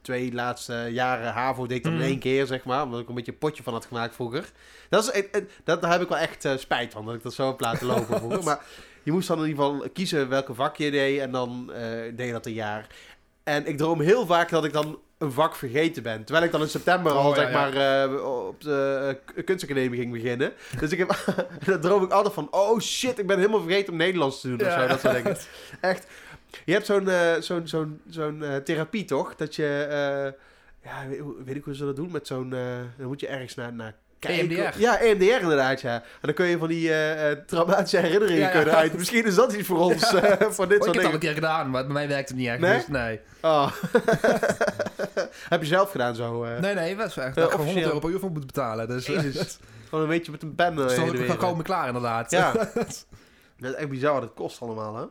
twee laatste jaren HAVO, deed ik dan in Mhm. één keer, zeg maar, omdat ik een beetje een potje van had gemaakt vroeger. Dat is, eh, dat, daar heb ik wel echt spijt van, dat ik dat zo heb laten lopen vroeger. Maar je moest dan in ieder geval kiezen welke vak je deed en dan deed je dat een jaar. En ik droom heel vaak dat ik dan een vak vergeten ben. Terwijl ik dan in september al, Oh, ja, zeg ja. maar, eh, op de eh, kunstacademie ging beginnen. Dus ik heb, dan droom ik altijd van, oh shit, ik ben helemaal vergeten om Nederlands te doen of zo, dat soort dingen. Echt. Je hebt zo'n eh, zo'n zo'n zo'n therapie, toch? Dat je, ja, weet, weet ik hoe ze dat doen met zo'n, dan moet je ergens naar, naar kijken. EMDR. Ja, EMDR inderdaad, ja. En dan kun je van die eh, traumatische herinneringen Ja, ja. kunnen uit. Misschien is dat iets voor ons, eh, voor dit Oh, soort ik heb het al een keer gedaan, maar bij mij werkt het niet echt. Nee? Dus nee. Oh. heb je zelf gedaan zo? eh Nee, nee, echt Eh, dat ik gewoon 100 officieel. euro per uur voor moeten betalen. Dus. Gewoon een beetje met een pen. dat is heen toch en ook weer. gewoon me klaar inderdaad. Ja. Dat is echt bizar wat het kost allemaal, hè?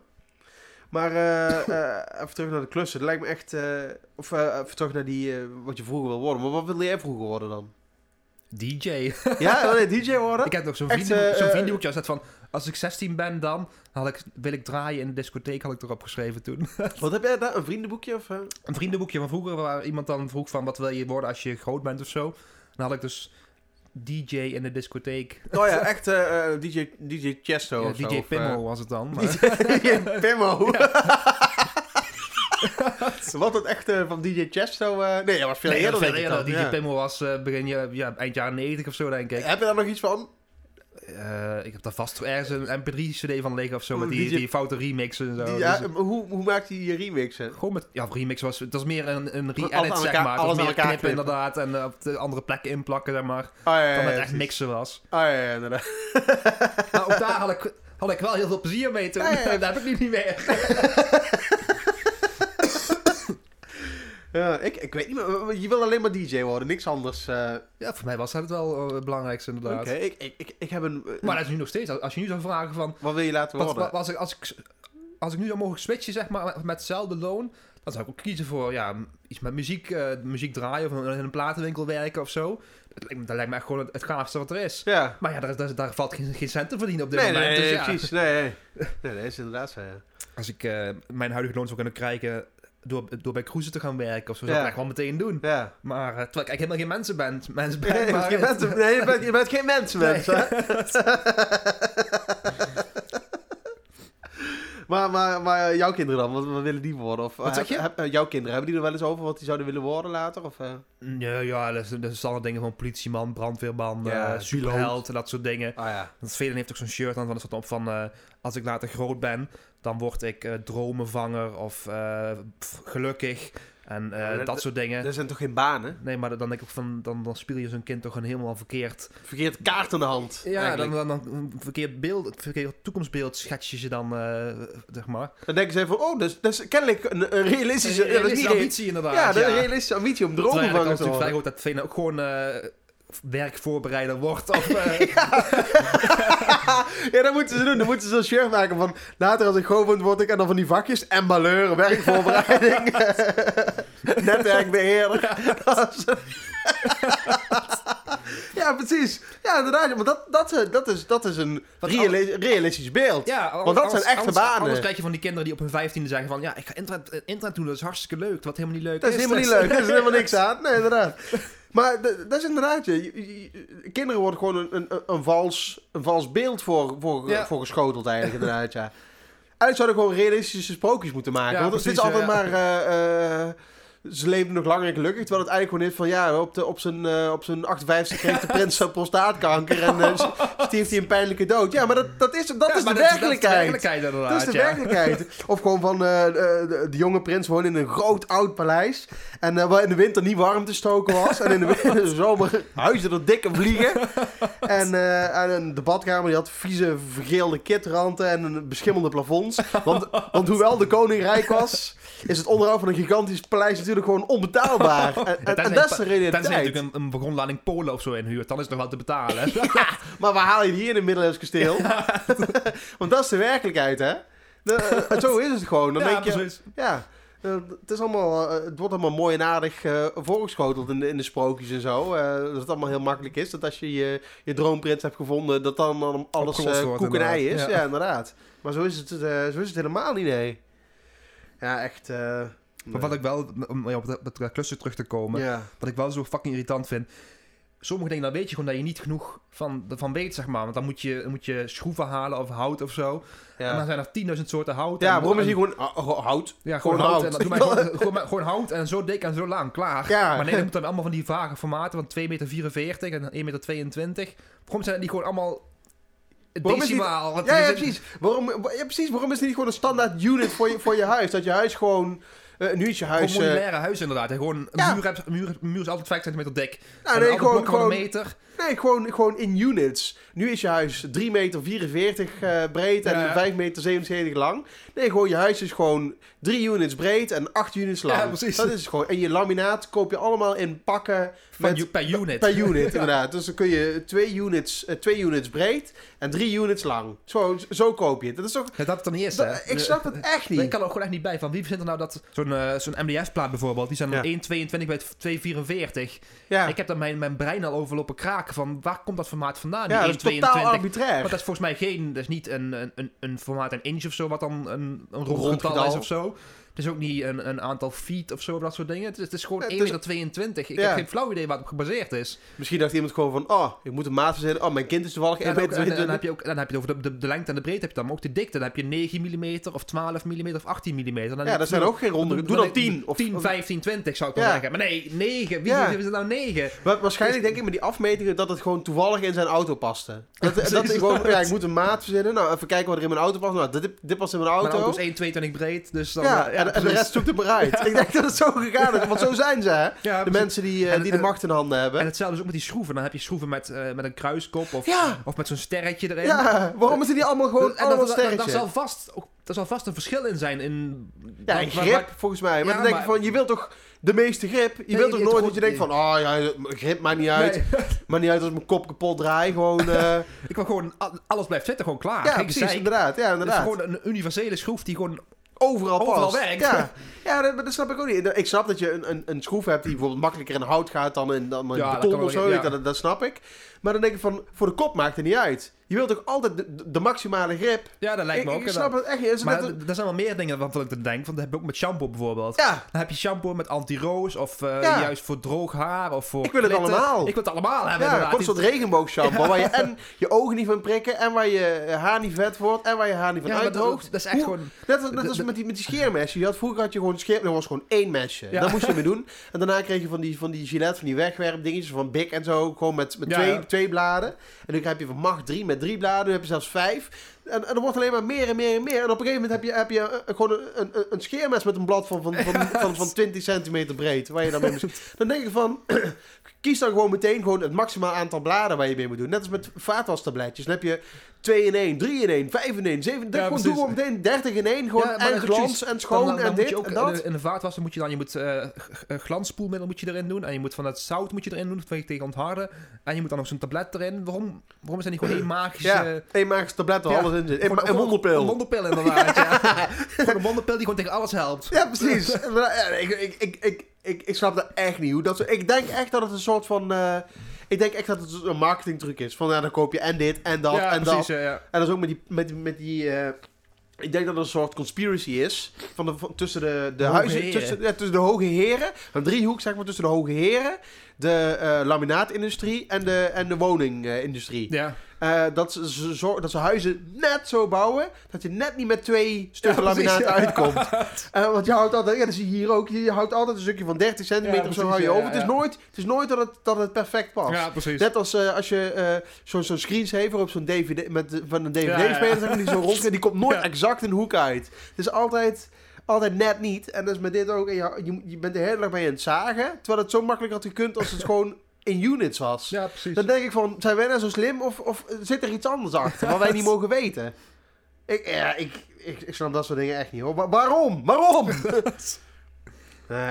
Maar eh, eh, even terug naar de klussen. Het lijkt me echt... eh, of even terug naar die, wat je vroeger wil worden. Maar wat wilde jij vroeger worden dan? DJ. Ja, wil je DJ worden? ik heb nog zo'n eh, zo'n eh, vriendenboekje als dat van... Als ik 16 ben dan, had ik, wil ik draaien in de discotheek, had ik erop geschreven toen. Wat heb jij daar? Een vriendenboekje? Of, eh? een vriendenboekje van vroeger waar iemand dan vroeg van... Wat wil je worden als je groot bent of zo? Dan had ik dus DJ in de discotheek. Oh ja, echt DJ, DJ Chesto Ja, of zo, DJ of, Pimmo was het dan. maar- DJ Pimmo. Wat het echt eh, van DJ Chesto? eh, nee, dat was veel Nee, eerder. veel eerder. DJ ja. Pimmo was eh, begin, ja, eind jaren 90 of zo, denk ik. Heb je daar nog iets van? Eh, ik heb daar vast ergens een mp3-cd van liggen of zo, Oh, met die, DJ die foute remixen en zo. Die, ja, Dus, hoe, hoe maakt hij die remixen? gewoon met, ja, remix was, het was meer een, een re-edit, zeg maar. Alles meer elkaar knippen knippen. inderdaad en eh, op de andere plekken inplakken, zeg maar. Oh ja, Dan ja, het echt mixen was. Oh ja, ja, inderdaad. Maar ook daar had ik, had ik wel heel veel plezier mee toen. Ja. dat heb ik nu niet meer. Ja, ik, ik weet niet meer. Je wil alleen maar DJ worden, niks anders. eh. Ja, voor mij was dat het wel eh, het belangrijkste Oké, inderdaad. ik, ik, ik, ik heb een... Maar dat is nu nog steeds. Als je nu zou vragen van... Wat wil je laten worden? wat, als, ik, als, ik, als ik nu zou mogen switchen, zeg maar, met, hetzelfde loon, dan zou ik ook kiezen voor ja, iets met muziek, eh, muziek draaien of in een platenwinkel werken of zo. Dat lijkt me, dat lijkt me echt gewoon het, het gaafste wat er is. Ja. Maar ja, daar, daar, daar valt geen, geen cent te verdienen op dit Nee, moment. nee, dus nee, ja, precies. Nee, nee. Nee, dat is inderdaad zo, ja. Als ik eh, mijn huidige loon zou kunnen krijgen door, door bij cruisen te gaan werken of zo, zou ik wel meteen doen. Ja. Maar eh, terwijl ik eigenlijk helemaal geen mensen ben. Mensen ben Nee, maar, je, bent, nee je, bent, je bent geen mensenmens, Nee. maar, maar, maar jouw kinderen dan, wat, wat willen die worden? Of, Wat zeg je? heb- heb- jouw kinderen, hebben die er wel eens over wat die zouden willen worden later? Of, eh? Ja, ja dat, dat is standaard dingen van politieman, brandweerman, Ja, eh, superheld en dat soort dingen. Ah ja. Want Velen heeft ook zo'n shirt aan, van staat op van... eh, als ik later groot ben, dan word ik eh, dromenvanger of eh, gelukkig. En eh, Ja, dat, dat- soort dingen. Dat zijn toch geen banen? nee, maar dan denk ik ook van... Dan, dan speel je zo'n kind toch gewoon helemaal verkeerd. Verkeerd kaart in de hand. Ja, dan, dan, dan een verkeerd beeld, een verkeerd toekomstbeeld schets je ze dan, eh, zeg maar. Dan denken ze van, oh, dat is, dat is kennelijk een, een realistische... Een ja, dat is realistische niet ambitie inderdaad. Ja, ja. een realistische ambitie om dromenvanger kans te natuurlijk worden. groot dat Vena ook gewoon eh, werkvoorbereider wordt. Of, eh, Ja, dat moeten ze doen. Dan moeten ze een shirt maken van... Later als ik groot word, word ik... En dan van die vakjes. Emballeur, werkvoorbereiding. netwerkbeheerder. ja, precies. Ja, inderdaad. Maar dat, dat, dat, is, dat is een reali- realistisch beeld. Ja, Want dat zijn echte anders, banen. Anders krijg je van die kinderen die op hun vijftiende zeggen van... Ja, ik ga internet, eh, internet doen, dat is hartstikke leuk. Wat helemaal niet leuk Dat is helemaal niet leuk. Daar is helemaal niks aan. Nee, inderdaad. Maar dat is inderdaad... Je, je- je- kinderen worden gewoon een, een, een, vals, een vals beeld voor, voor, Ja. voor geschoteld eigenlijk, inderdaad, ja. Eigenlijk zouden gewoon realistische sprookjes moeten maken. Ja, want het is precies, altijd ja. maar... eh, eh, ze leven nog langer en gelukkig. Terwijl het eigenlijk gewoon is van... Ja, op, de, op zijn, eh, op zijn 58 kreeg de prins zo'n prostaatkanker. En eh, stierf hij een pijnlijke dood. Ja, maar dat, dat is, dat Ja, is de dat- werkelijkheid. Dat is de werkelijkheid inderdaad, Dat is de ja. werkelijkheid. Of gewoon van eh, de, jonge prins woonde in een groot oud paleis. En waar in de winter niet warm te stoken was. En in de, win- in de zomer huizen er dikke vliegen. En, en een debatkamer die had vieze vergeelde kitranten en een beschimmelde plafonds. Want, want hoewel de koning rijk was, is het onderhoud van een gigantisch paleis natuurlijk gewoon onbetaalbaar. En, en, en dat is de Tenzij realiteit. natuurlijk een, een begonlading Polen of zo inhuurt, dan is het nog wel te betalen. Maar waar haal je die in een middeleeuws kasteel? Want dat is de werkelijkheid, hè? De- eh, zo is het gewoon. Dan ja, denk je, precies. Ja, eh, het, is allemaal, eh, het wordt allemaal mooi en aardig voorgeschoteld in de, in de sprookjes en zo. dat het allemaal heel makkelijk is. Dat als je je, je droomprins hebt gevonden, dat dan, dan alles wordt, koek en ei is. Ja. Ja. inderdaad. Maar zo is het, zo is het helemaal niet, nee. Ja, echt... Maar wat ik wel, om op dat, dat klussen terug te komen, ja. wat ik wel zo fucking irritant vind. sommige dingen, dan weet je gewoon dat je niet genoeg van, van weet, zeg maar. Want dan moet je, dan moet je schroeven halen of hout of zo. En dan zijn er 10.000 soorten hout. ja En- waarom is hij gewoon ah, oh, hout? Ja, gewoon, gewoon hout. hout? En gewoon, gewoon, gewoon hout en zo dik en zo lang, klaar. Ja. Maar nee, dan moeten dan allemaal van die vage formaten van 2,44 meter en 1,22 meter. Waarom zijn die gewoon allemaal Waarom is die- decimaal? Ja, die precies. Waarom, ja, precies. Waarom is het niet gewoon een standaard unit voor je, voor je huis? Dat je huis gewoon... eh, nu is je Gewoon huis... eh, modulaire huis inderdaad. hè. Gewoon een, Ja. muur, een muur, een muur is altijd 5 centimeter dik. nou, nee, gewoon, gewoon, een meter. Nee gewoon, gewoon in units. Nu is je huis 3 meter 44 eh, breed en Ja, ja. 5 meter 77 lang. Nee, gewoon je huis is gewoon 3 units breed en 8 units lang. Ja, precies. Dat is gewoon. En je laminaat koop je allemaal in pakken met, per unit. per unit, inderdaad. Dus dan kun je 2 units, eh, twee units breed en 3 units lang. Zo, zo koop je het. Dat is toch... Ja, dat het dan niet is, hè. dat- ik snap het echt Ik niet. kan er ook gewoon echt niet bij. Van wie verzint er nou dat zo'n eh, zo'n MDF-plaat bijvoorbeeld, die zijn dan Ja. 1,22 bij 2,44. Ja, Ik heb daar mijn, mijn brein al over lopen van waar komt dat formaat vandaan? Die ja dat is totaal 1,22. arbitrair. Want dat is volgens mij geen, dat is niet een, een- een, een formaat een inch of zo, wat dan een, een rond getal. is of zo. Het is ook niet een, een aantal feet of zo, dat soort dingen. Het is, het is gewoon Het 1,22 is- meter. Ik Ja. heb geen flauw idee waar het op gebaseerd is. Misschien dacht iemand gewoon van, oh, ik moet een maat verzinnen. Oh, mijn kind is toevallig 1,22 En, ook- en, meter. en dan heb je ook dan heb je over de, de, de lengte en de breedte, heb je dan, maar ook de dikte. Dan heb je 9 mm of 12 mm of 18 mm. Dan Ja, dat zijn ook geen ronde. Doe dan 10. Of, 10, of- 15, 20 zou ik Ja. zeggen. Maar nee, 9. Wie Ja. is het nou 9? Wa- Waarschijnlijk denk ik met die afmetingen dat het gewoon toevallig in zijn auto paste. Dat, dat hij gewoon, ja, ik moet een maat verzinnen. Nou, even kijken wat er in mijn auto past. Nou, dit, dit past in mijn Mijn auto. auto is 1,22 breed, dus dan... ja, eh, en, de rest zoekt het maar uit. Ik denk dat het zo gegaan is, want zo zijn ze, hè? Ja, De mensen die, eh, En- die de macht in handen hebben. En hetzelfde is ook met die schroeven. Dan heb je schroeven met, eh, met een kruiskop of, Ja. of met zo'n sterretje erin. ja, waarom is het niet allemaal gewoon En allemaal dat, dat, sterretje? dat zal vast, ook, daar zal vast een verschil in zijn in... ja, grip, volgens mij. Maar Ja, dan denk maar- ik van, je wilt toch de meeste grip? Je Nee, wilt toch nooit dat je denkt van, gewoon- oh ja, grip maakt niet uit. Nee. Maakt niet uit als mijn kop kapot draai. Gewoon, eh, Ik wil gewoon, al- alles blijft zitten, gewoon klaar. ja, Geen precies, inderdaad. Ja, Het is inderdaad. gewoon een universele schroef die gewoon... overal, Overal past. werkt. Ja, ja dat, dat snap ik ook niet. Ik snap dat je een, een, een schroef hebt die bijvoorbeeld makkelijker in hout gaat dan in, dan in Ja, dat beton of zo. Dat, dat snap ik. Maar dan denk ik van, voor de kop maakt het niet uit. Je wilt toch altijd de, de- maximale grip? Ja, dat lijkt Ik, me ook. ik snap het echt is Maar er zijn wel meer dingen wat ik denk. Want dat heb je ook met shampoo bijvoorbeeld. ja, Dan heb je shampoo met anti-roos of eh, Ja. juist voor droog haar of voor Ik wil het klitten. allemaal. Ik wil het allemaal hebben ja, een soort regenboogshampoo waar je en je ogen niet van prikken en waar je haar niet vet wordt en waar je haar niet van Ja, uitdroogt. dat, dat is echt Hoe- gewoon... Net, als- net met die, met die scheermessen. Je had, vroeger had je gewoon een scheer, dat was gewoon één mesje. Ja. Dat moest je mee doen. En daarna kreeg je van die, van die Gillette, van die wegwerpdingetjes, van Bic en zo. Gewoon met, met twee, twee bladen. En nu heb je van Macht drie met drie bladen. Nu heb je zelfs vijf. En, en er wordt alleen maar meer en meer en meer. En op een gegeven moment heb je, heb je eh, gewoon een, een, een scheermes met een blad van, van, van, van, van 20 centimeter breed. Waar je dan mee. Dan denk ik van... Kies dan gewoon meteen gewoon het maximaal aantal bladen waar je mee moet doen. Net als met vaatwastabletjes. Dan heb je 2 in 1, 3 in 1, 5 in 1, 7. Ja, gewoon precies. doe gewoon meteen 30 in 1. Gewoon Ja, maar en glans en schoon dan, dan en dit je ook en in dat. in de vaatwasser moet je dan, je moet g- glanspoelmiddel moet je erin doen. En je moet van het zout moet je erin doen, tegen tegen ontharden. En je moet dan nog zo'n tablet erin. Waarom, waarom is dat niet gewoon één magische... Ja, één magisch tablet waar Ja. alles in zit. Een, gewoon- een gewoon- wonderpil. Een wonderpil inderdaad, ja. gewoon een wonderpil die gewoon tegen alles helpt. Ja, precies. Ja, ik, ik, ik, ik, ik snap dat echt niet. Hoe dat, zo- ik denk echt dat het een soort van... eh, ik denk echt dat het een marketingtruc is. Van ja, dan koop je en dit en dat ja, en precies, dat. ja, ja. En dat is ook met die... Met, met die eh, ik denk dat er een soort conspiracy is van de, van, tussen de, de Hoge huizen, tussen, ja, tussen de hoge heren, een driehoek zeg maar tussen de hoge heren, de eh, laminaatindustrie en de, en de woningindustrie. Ja. Eh, dat, ze, dat ze huizen net zo bouwen dat je net niet met twee stukken Ja, laminaat ja. uitkomt. Eh, want je houdt altijd, ja, dat zie je hier ook, je houdt altijd een stukje van 30 centimeter Ja, of zo hou je over. Het, is nooit, het is nooit dat het, dat het perfect past. ja, precies. Net als eh, als je zo'n zo'n screensaver op zo'n DVD met van een DVD-speler die zo rond die komt nooit exact in de hoek uit. Het is altijd, altijd net niet. En dat is met dit ook. En je, je, je bent de hele dag bij aan het zagen, terwijl het zo makkelijk had gekund als het gewoon in units was. Ja, precies. Dan denk ik van, zijn wij nou zo slim of, of zit er iets anders achter wat wij niet mogen weten? Ik, ja, ik, ik, ik snap dat soort dingen echt niet hoor. Wa- waarom? Waarom? Eh,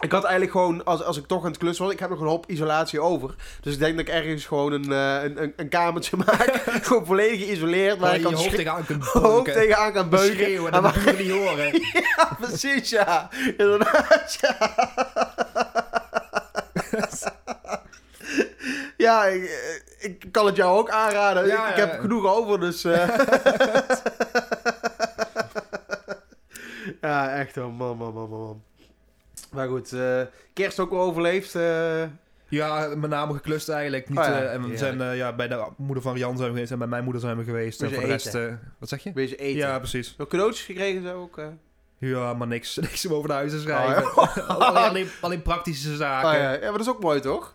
ik had eigenlijk gewoon, als, als ik toch aan het klussen was, ik heb nog een hoop isolatie over. Dus ik denk dat ik ergens gewoon een, eh, een, een, een kamertje maak. gewoon volledig geïsoleerd. Waar Waar ik je je kan hoofd tegenaan kunt hoofd tegenaan kan beuken. Schreeuwen En en waar- buren niet horen. Ja, precies ja. Inderdaad, ja. Ja, ik, ik kan het jou ook aanraden. Ja, ik, heb ja. genoeg over, dus... eh. ja, echt hoor. Man, man, man, man. Maar goed, eh, kerst ook wel overleefd. eh. Ja, met name geklust eigenlijk. Niet, Oh ja, eh, en we ja. zijn eh, ja, bij de moeder van Jan zijn we geweest en bij mijn moeder zijn we geweest. En voor de rest, eh, wat zeg je? Beetje eten. Ja, precies. Nog cadeautjes gekregen zo ook? eh? Ja, maar niks, niks om over naar huis te schrijven. Oh, ja. alleen, alleen, praktische zaken. Oh, ja, maar dat is ook mooi toch?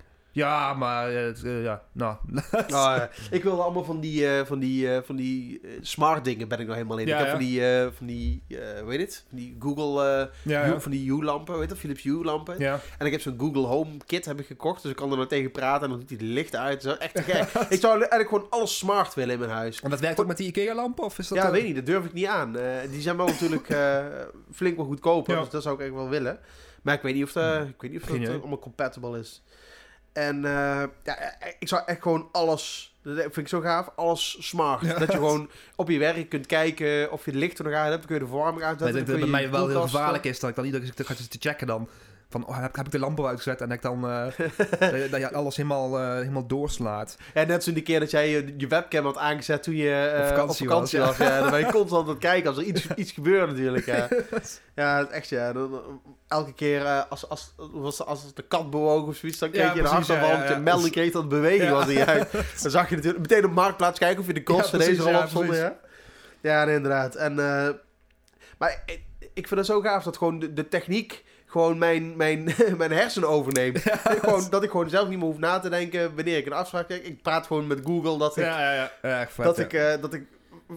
Maar eh, eh, ja, nou. Ja. Ik wilde allemaal van die, eh, van die, eh, van die smart dingen ben ik nog helemaal in. Ja, ik heb ja. van die, eh, van die eh, hoe heet het? Van die Google, eh, ja, ja. van die Hue-lampen, weet je, Philips Hue-lampen. ja. En ik heb zo'n Google Home kit heb ik gekocht, dus ik kan er nou tegen praten en dan doet hij de lichten uit. Dat is echt te gek. ik zou eigenlijk gewoon alles smart willen in mijn huis. En dat werkt ook met die IKEA-lampen? Of is dat ja, eh, weet niet, dat durf ik niet aan. Eh, die zijn wel natuurlijk eh, flink wel goedkoper, Ja. dus dat zou ik echt wel willen. Maar ik weet niet of, dat ik weet niet of dat allemaal compatible is. En eh, ja, eh, ik zou echt gewoon alles, dat vind ik zo gaaf, alles smart. Ja. Dat je gewoon op je werk kunt kijken of je de lichten nog aan hebt, kun je de verwarming Ik aanzetten. denk dat bij mij wel heel gevaarlijk is dat ik dan iedere keer te checken dan. Van, oh, heb, heb ik de lampen uitgezet en dat ik dan eh, dat, je- alles helemaal, eh, helemaal doorslaat. Ja, net zo die keer dat jij je, je webcam had aangezet toen je eh, Op vakantie op vakantie was, was. Ja. dan ben je constant aan het kijken als er iets, iets gebeurt natuurlijk. Ja, ja het echt ja. Elke keer als, als, was, als de kat bewoog of zoiets, dan kreeg Ja, je een hartaanval. ja, je melding kreeg dat beweging Ja. was huis. Dan zag je natuurlijk meteen op Marktplaats kijken of je de kosten deze al ja, op stonden. Ja, ja nee, inderdaad. En, maar ik, ik vind het zo gaaf dat gewoon de, de techniek gewoon mijn, mijn, mijn hersenen overneemt. gewoon, dat ik gewoon zelf niet meer hoef na te denken wanneer ik een afspraak krijg. Ik praat gewoon met Google dat ik Ja, ja, ja. echt vet, dat ik, eh, dat ik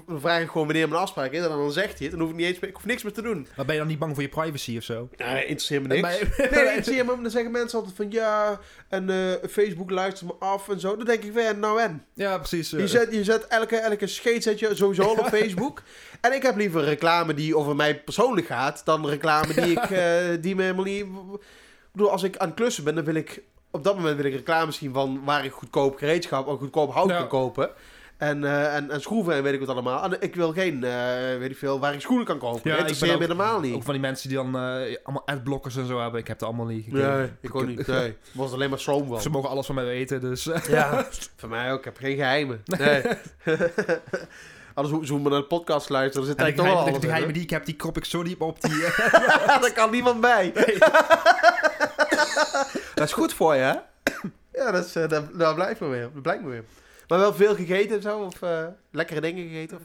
dan vraag ik gewoon wanneer mijn afspraak is en dan zegt hij het. Dan hoef ik niet eens meer, ik hoef niks meer te doen. Maar ben je dan niet bang voor je privacy of zo? Nee, interesseert me niks. Maar- Nee, interesseert me. Dan zeggen mensen altijd van ja, en eh, Facebook luistert me af en zo. Dan denk ik weer, nou en? Ja, precies. Je zet, je zet elke, elke scheet zet je sowieso al op Facebook. En ik heb liever reclame die over mij persoonlijk gaat, dan reclame die ik, eh, die me helemaal niet... Ik bedoel, als ik aan het klussen ben, dan wil ik... Op dat moment wil ik reclame zien van waar ik goedkoop gereedschap of goedkoop hout kan kopen. En, eh, en, en schroeven en weet ik wat allemaal. En ik wil geen, eh, weet ik veel, waar ik schoenen kan kopen. Ja, dat interesseert me helemaal niet. Ook van die mensen die dan eh, allemaal adblockers en zo hebben. Ik heb het allemaal niet gekeken. Nee, ik ook niet. Nee, was alleen maar stroom van. Ze mogen alles van mij weten, dus... Ja, voor mij ook. Ik heb geen geheimen. Nee. Anders hoeven ze maar naar de podcast luisteren. Er zit eigenlijk toch wel geheimen, alles de geheimen die ik heb, die krop ik zo diep op die... Daar kan niemand bij. dat is goed voor je, hè? Ja, dat is, daar blijft me weer. Dat blijkt me weer. Maar wel veel gegeten en zo? Of eh, lekkere dingen gegeten? Of?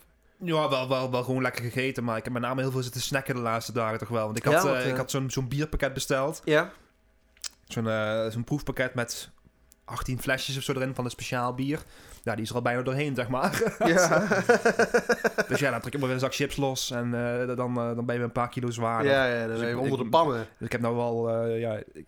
Ja, wel, wel, wel gewoon lekker gegeten, maar ik heb met name heel veel zitten snacken de laatste dagen toch wel. Want ik had, Ja, wat, eh, eh, ik had zo'n zo'n bierpakket besteld. Ja. Zo'n eh, zo'n proefpakket met 18 flesjes of zo erin van een speciaal bier. Ja, die is er al bijna doorheen, zeg maar. Ja. dus ja, dan trek ik maar weer een zak chips los en eh, dan, eh, dan ben je een paar kilo zwaarder. ja, ja, dan Dus ben je ik- onder ik- de pannen. Dus ik heb nou wel, eh, ja... ik-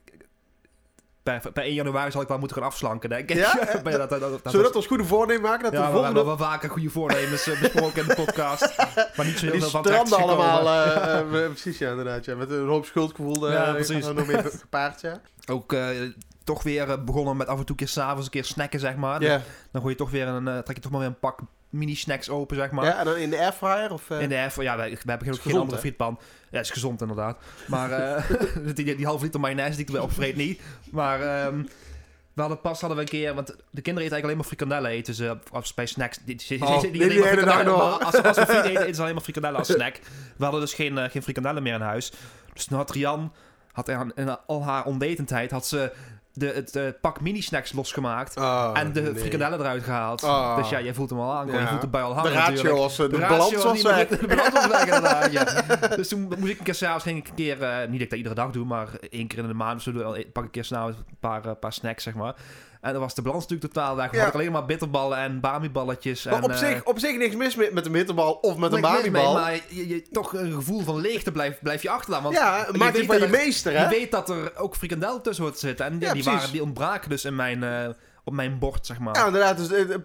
per, per 1 januari zal ik wel moeten gaan afslanken, denk ik. Ja? dat, dat, Zullen we dat als goede voornemen maken? Dat ja, we volgende... hebben wel vaker goede voornemens eh, besproken in de podcast. Maar niet zo heel veel van terecht allemaal. eh, eh, precies, ja, inderdaad. Ja. Met een hoop schuldgevoel. Ja, precies. nog mee gepaard, ja. Ook toch weer begonnen met af en toe een keer s'avonds een keer snacken, zeg maar. Dan gooi je toch weer een, trek je toch maar weer een pak mini-snacks open, zeg maar. ja, en dan in de airfryer? Of, eh? In de air, ja, wij hebben ook geen andere frietpan. Ja, is gezond inderdaad. Maar eh, die, die, halve liter mayonaise die ik er weer opvreet niet. Maar ehm, we hadden pas hadden we een keer, want de kinderen eten eigenlijk alleen maar frikandellen eten ze als bij snacks. Die, die, Oh, die- die die maar nog. Als, als we friet eten, eten ze alleen maar frikandellen als snack. We hadden dus geen, eh, geen frikandellen meer in huis. Dus toen had Rian, had er in al haar onwetendheid, had ze de, het eh, pak mini-snacks losgemaakt. Oh, en de nee. frikandellen eruit gehaald. Oh. Dus ja, jij voelt hem al aan. Ja. Je voelt de bui al De hangen ratio natuurlijk. was... eh, De, ratio balans was weg. De balans was weg, inderdaad, ja. Dus toen moest ik een keer s'avonds ging ik een keer... eh, niet dat ik dat iedere dag doe, maar één keer in de maand of zo... wel- pak ik een keer s'avonds een paar, paar snacks, zeg maar. En dan was de balans natuurlijk totaal weg. Dan Ja. had ik alleen maar bitterballen en bami-balletjes. Maar en, op, eh, zich, op zich niks mis met, met een bitterbal of met een mis mee. Maar je, je- toch een gevoel van leegte blijft blijf je achterlaten. Want Ja, je maak je van er- meester, hè? je weet dat er ook frikandel tussen hoort te zitten. En ja, die, waren, die ontbraken dus in mijn, eh, op mijn bord, zeg maar. Ja, inderdaad. Dus, eh, de,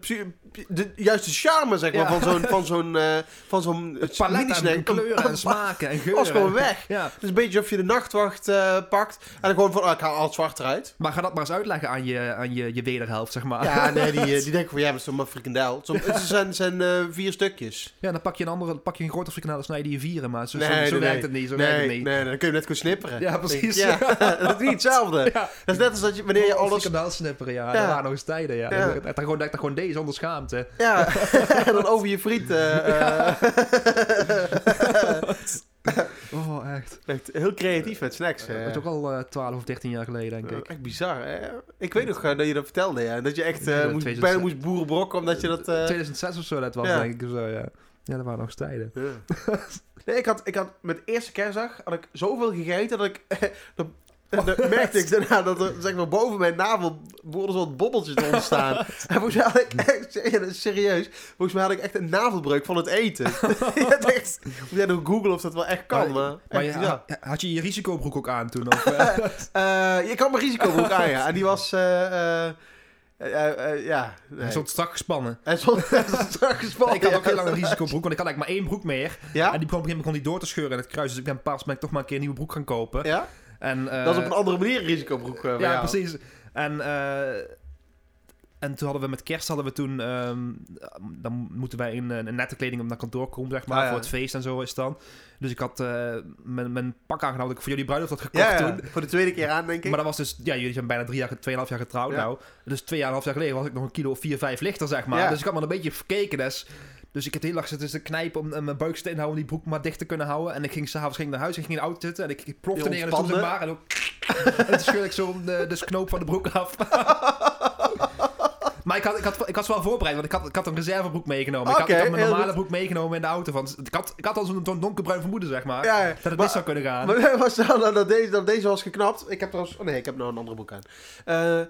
de, de juiste charme, zeg maar, Ja. van zo'n van zo'n eh, van zo'n het palet minisnack. aan kleuren en smaken en geuren. was gewoon weg. Ja. Het is een beetje alsof je de nachtwacht eh, pakt en dan gewoon van, ah, ik haal al het zwart eruit. Maar ga dat maar eens uitleggen aan je, aan je, je wederhelft, zeg maar. Ja, nee, die, eh, die denken van, ja, dat is toch maar frikandel. Het zijn, zijn eh, vier stukjes. Ja, dan pak je een andere, dan pak je een grote frikandel en snij je die in vieren, maar zo, Nee, zo, zo nee, werkt nee. het niet, zo nee, werkt het niet. nee, dan kun je net goed snipperen. Ja, precies. Ja, dat is niet hetzelfde. Dat is net als dat je, wanneer je Oh, alles... frikandel snipperen, ja. Nog eens tijden, ja. Ja. Dat, dat, gewoon, dat, dat gewoon deze zonder schaamte. Ja, en dan over je friet. eh, eh. Oh, echt. Echt heel creatief met snacks. Dat eh. is ook al eh 12 of 13 jaar geleden, denk ik. echt bizar. Hè? Ik weet nog dat je dat vertelde, ja. Dat je echt eh, Ja, moest, 2006. bijna moest boerenbrokken omdat je dat... eh, 2006 of zo, dat was Ja. denk ik of zo, ja. Ja, dat waren nog eens tijden. Ja. nee, ik had, ik had met eerste kerstdag had ik zoveel gegeten dat ik... dat, dat merkte ik daarna dat er zeg maar, boven mijn navel zo wat bobbeltjes te ontstaan. en volgens mij had ik echt, ja, serieus, volgens mij had ik echt een navelbreuk van het eten. had echt, moet jij nog googlen of dat wel echt kan, maar... Maar echt je, bizar. had, had je je risicobroek ook aan toen? Of? Eh, je kan mijn risicobroek aan, ja. En die was... eh, ja, nee. Hij stond strak gespannen. Hij stond strak gespannen. ik had ook ja. heel lang een risicobroek, want ik had eigenlijk maar één broek meer. Ja? En die begon op een gegeven moment begon die door te scheuren in het kruis. Dus ik ben pas ben ik toch maar een keer een nieuwe broek gaan kopen. Ja? En, eh, Dat is op een andere manier een risicobroek. eh, Ja, jou. precies. En, eh, en toen hadden we met kerst hadden we toen... ehm, dan moeten wij in een nette kleding op naar kantoor komen, zeg maar. Ah, ja. Voor het feest en zo is het dan. Dus ik had mijn, mijn pak aangenomen dat ik voor jullie bruiloft had gekocht Ja, toen. voor de tweede keer aan, denk ik. Maar dat was dus... Ja, jullie zijn bijna drie jaar, tweeënhalf jaar getrouwd nou. Dus twee jaar half jaar geleden was ik nog een kilo of vier, vijf lichter, zeg maar. Dus ik had me een beetje verkeken. Dus, dus ik had heel lang zitten te knijpen om eh, mijn buik te houden om die broek maar dicht te kunnen houden. En ik ging s'avonds ging ik naar huis en ging in de auto zitten. En ik, ik plofte neer en toen ontspande. maar. En, toen scheurde ik zo de, de knoop van de broek af. Maar ik had, ik, had, ik was wel voorbereid, want ik had, ik had een reservebroek meegenomen. ik, had, ik had mijn normale broek meegenomen in de auto. Want ik had, ik had al zo'n donkerbruin vermoeden, zeg maar. Ja, ja. Dat het mis zou kunnen gaan. Maar was nou dat, deze, dat deze was geknapt? Ik heb trouwens... Oh nee, ik heb nou een andere broek aan. Eh,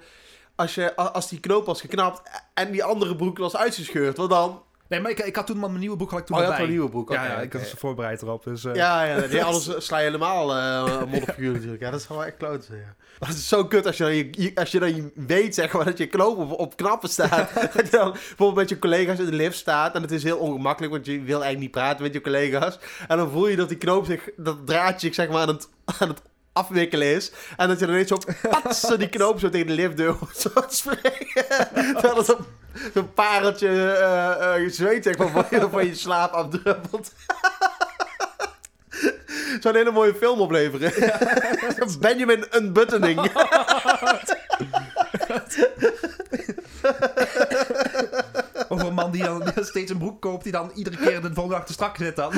als, je, als die knoop was geknapt en die andere broek was uitgescheurd, wat dan? Nee, maar ik, ik had toen mijn nieuwe broek had ik toen Oh, je had een nieuwe broek. Ja, oké, ja, ik oké. was voorbereid erop. Dus, eh, Ja, ja, nee, anders sla je helemaal eh een modderfiguur natuurlijk. Ja, dat is wel echt kloot. Ja. Maar het is zo kut als je dan, je, je- als je dan je weet zeg maar, dat je knoop op, op knappen staat. dat je dan bijvoorbeeld met je collega's in de lift staat. En het is heel ongemakkelijk, want je wil eigenlijk niet praten met je collega's. En dan voel je dat die knoop zich, dat draadje zeg maar, aan het, aan het afwikkelen is. En dat je dan ineens zo pats, zo die knoop zo tegen de liftdeur hoort zo springen. Terwijl het op zo'n pareltje eh eh, zweet van je, van je slaap afdruppelt. Zou een hele mooie film opleveren. Benjamin Unbuttoning. Over een man die dan steeds een broek koopt, die dan iedere keer de volgende dag te strak zit dan.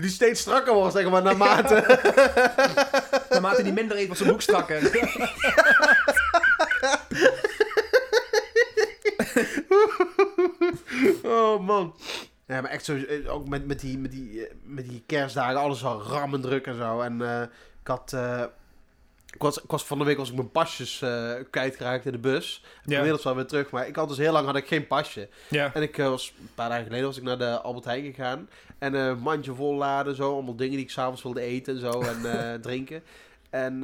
Die steeds strakker wordt, zeg maar, naarmate... Naarmate hij minder eet, wordt zijn broek strakker. Oh, man. Ja, maar echt zo... eh, Ook met, met, die, met, die, eh, met die kerstdagen, alles al rammen druk en zo. En eh, ik had... ik was, ik was van de week was ik mijn pasjes eh kwijtgeraakt in de bus. Ja. Inmiddels wel weer terug. Maar ik had dus heel lang had ik geen pasje. Ja. En ik eh, was een paar dagen geleden was ik naar de Albert Heijn gegaan. En eh, een mandje vol laden, zo. Allemaal dingen die ik s'avonds wilde eten en zo. En drinken. En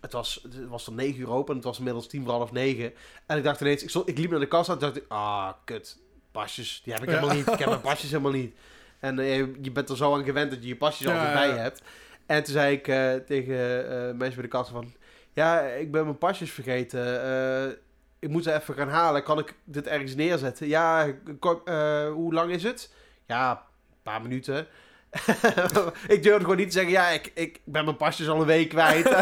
het, was, het was dan 9 uur open en het was inmiddels tien voor half negen. En ik dacht ineens, ik, stond, ik liep naar de kassa en dacht ik, ah, kut. Pasjes, die heb ik Ja. helemaal niet. Ik heb mijn pasjes helemaal niet. En je, je bent er zo aan gewend dat je je pasjes altijd bij hebt. En toen zei ik eh, tegen eh mensen bij de kassa van... Ja, ik ben mijn pasjes vergeten. Eh, ik moet ze even gaan halen. Kan ik dit ergens neerzetten? Ja, hoe lang is het? Ja, een paar minuten. ik durfde gewoon niet te zeggen, ja, ik, ik ben mijn pasjes al een week kwijt.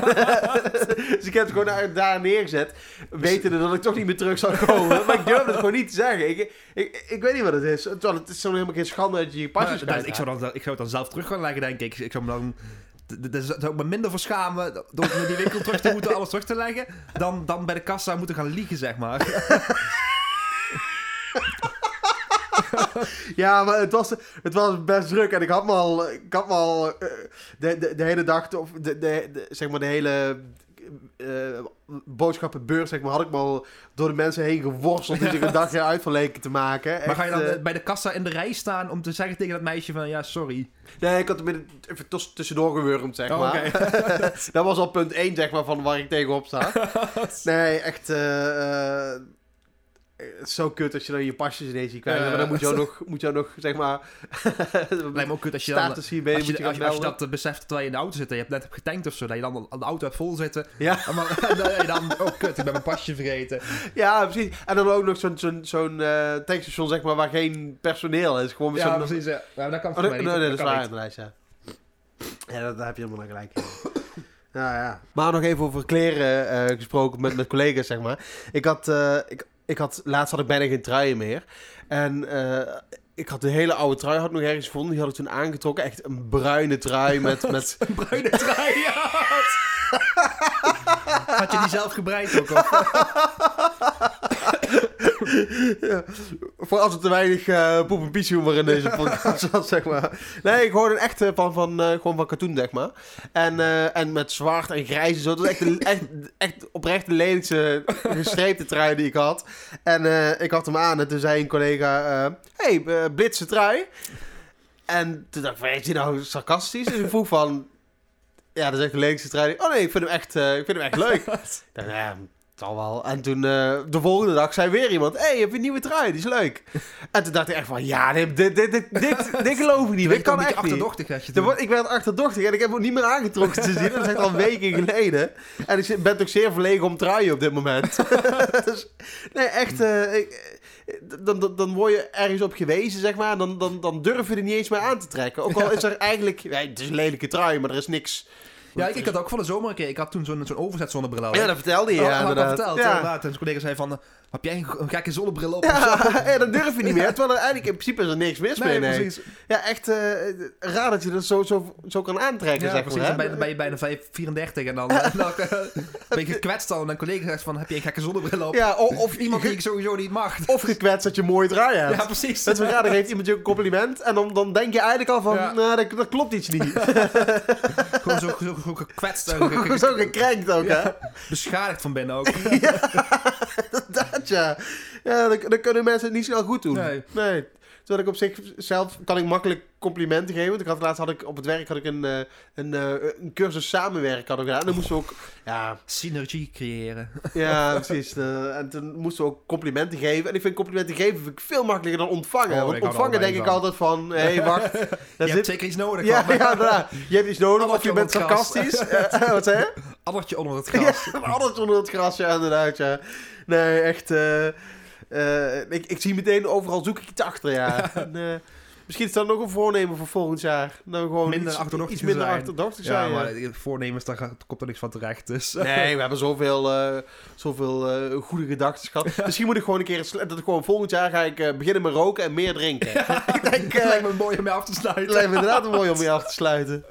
dus ik heb het gewoon daar, neergezet, wetende dat ik toch niet meer terug zou komen. maar ik durfde het gewoon niet te zeggen. Ik, ik, ik weet niet wat het is. Terwijl het is zo helemaal geen schande dat je je pasjes Maar kwijt ik, zou dan, ik zou het dan zelf terug gaan leggen, denk ik. Ik zou me dan... d- d- d- zou ik me minder verschamen door die winkel terug te moeten, alles terug te leggen, dan, dan bij de kassa moeten gaan liegen, zeg maar. Ja, maar het was, het was best druk en ik had me al, ik had al eh, de, de, hele dag, of de, de- zeg maar de hele eh, boodschappenbeurs, zeg maar, had ik me al door de mensen heen geworsteld die zich een dagje uit van leken te maken. Maar ga je dan Echt, eh, bij de kassa in de rij staan om te zeggen tegen dat meisje van, ja, sorry. eh, nee, ik had er midden even tuss- tussendoor gewurmd, zeg Oh, maar. Dat was al punt 1, zeg maar, van waar ik tegenop sta. nee, echt... eh, eh, het is zo kut als je dan je pasjes ineens ziet kwijt. Ja, maar dan moet je ook nog, moet je ook nog zeg maar... Lijkt me ook kut als je dan... Als je, je als, je, als je melden. dat eh, beseft terwijl je in de auto zit en je hebt net hebt getankt of zo, dat je dan al- de auto hebt vol zitten. Ja. En, dan, en dan, oh kut, ik ben mijn pasje vergeten. Ja, precies. En dan ook nog zo'n zo'n zo'n eh, tankstation, zeg maar, waar geen personeel is. Gewoon Ja, precies. Ja. Dat kan Oh, voor mij nee, niet. nee, dat is waar inderdaad, ja. Ja, dat, daar heb je helemaal naar gelijk. in. ja, ja. Maar nog even over kleren eh, gesproken met, met collega's, zeg maar. Ik had, eh, ik, ik had, laatst had ik bijna geen truien meer. En eh, ik had de hele oude trui had nog ergens gevonden. Die had ik toen aangetrokken. Echt een bruine trui met... met Een bruine trui, ja. Had je die zelf gebreid ook? Of? ja, voor als er te weinig eh poep en pieshumor in deze podcast zat, zeg maar. Nee, gewoon een echte van, van, eh, gewoon van katoen, zeg maar. En, eh, en met zwart en grijs en zo. Dat was echt, de, echt, echt oprecht de lelijkste gestreepte trui die ik had. En ik had hem aan en toen zei een collega... hey, blitse trui. En toen dacht ik, van, is nou sarcastisch? Dus ik vroeg van... Ja, dat is echt de lelijkste trui. Oh nee, ik vind hem echt, ik vind hem echt leuk. Ik het zal wel. En toen eh, de volgende dag zei weer iemand: Hé, hey, heb je een nieuwe trui? Die is leuk. En toen dacht ik echt van: Ja, dit, dit, dit, dit, dit, geloof ik niet. Dit kan echt niet. achterdochtig dat je word- Ik werd achterdochtig en ik heb hem niet meer aangetrokken te zien. Dat is echt al weken geleden. En ik ben toch zeer verlegen om truien op dit moment. dus, nee, echt. eh, ik- dan, dan, dan word je ergens op gewezen, zeg maar. Dan, dan, dan durf je er niet eens meer aan te trekken. Ook al is er eigenlijk... Ja, het is een lelijke trui, maar er is niks... Ja, ik, ik had ook van de zomer een keer. Ik had toen zo'n zo'n overzetzonnebril al. Ja, dat vertelde je, Oh, ja, inderdaad. verteld. Ja. inderdaad. En zijn collega zei van, heb jij een, gekke zonnebril op? zo? Ja, ja, dan durf je niet meer. Terwijl er eigenlijk in principe is er niks mis mee. Nee, Nee. precies. Ja, echt eh, raar dat je dat zo, zo, zo kan aantrekken, Ja, zeg precies. maar. Dan ben, je- ben je bijna 5, 34 en dan, eh, dan eh, ben je gekwetst al. En een collega zegt van, heb je een gekke zonnebril op? Ja, of, Of iemand die ik sowieso niet mag. of gekwetst dat je een mooie trui hebt. Ja, precies. Dat is raar, dan geeft iemand je een compliment en dan, dan denk je eigenlijk al van, Ja. nou, dat, dat klopt iets niet. Gewoon zo, zo, zo gekwetst ge- zo gekrenkt ook, hè? beschadigd van binnen ook. Dat ja. Ja, dan, dan kunnen mensen het niet snel goed doen. Nee. nee. Terwijl ik op zichzelf kan ik makkelijk complimenten geven. Want ik had laatst had ik op het werk had ik een, eh, een, eh, een cursus samenwerken had ik gedaan. En dan moesten we ook, ja, Synergie creëren. ja precies. eh, en toen moesten we ook complimenten geven. En ik vind complimenten geven vind ik veel makkelijker dan ontvangen. Oh, Want ontvangen denk ik van. altijd van, hé, hey, wacht. Je daar hebt zit... zeker iets nodig. Ja. Je hebt iets nodig of je bent sarcastisch. Wat zei je? Addertje onder het gras. Ja, onder het gras, ja, inderdaad, ja. Nee, echt... eh, ik, ik zie meteen overal zoek ik iets achter, ja. En, eh, misschien is dat nog een voornemen voor volgend jaar. Nou, gewoon Minder iets, achterdochtig iets minder zijn. achterdochtig Ja, zijn, ja. maar voornemens, daar komt er niks van terecht. Dus. Nee, we hebben zoveel, eh, zoveel goede gedachten gehad. Misschien moet ik gewoon een keer... Dat ik gewoon volgend jaar ga ik beginnen met roken en meer drinken. ik denk... Lijkt me mooi om mee af te sluiten. lijkt me inderdaad mooi om mee af te sluiten.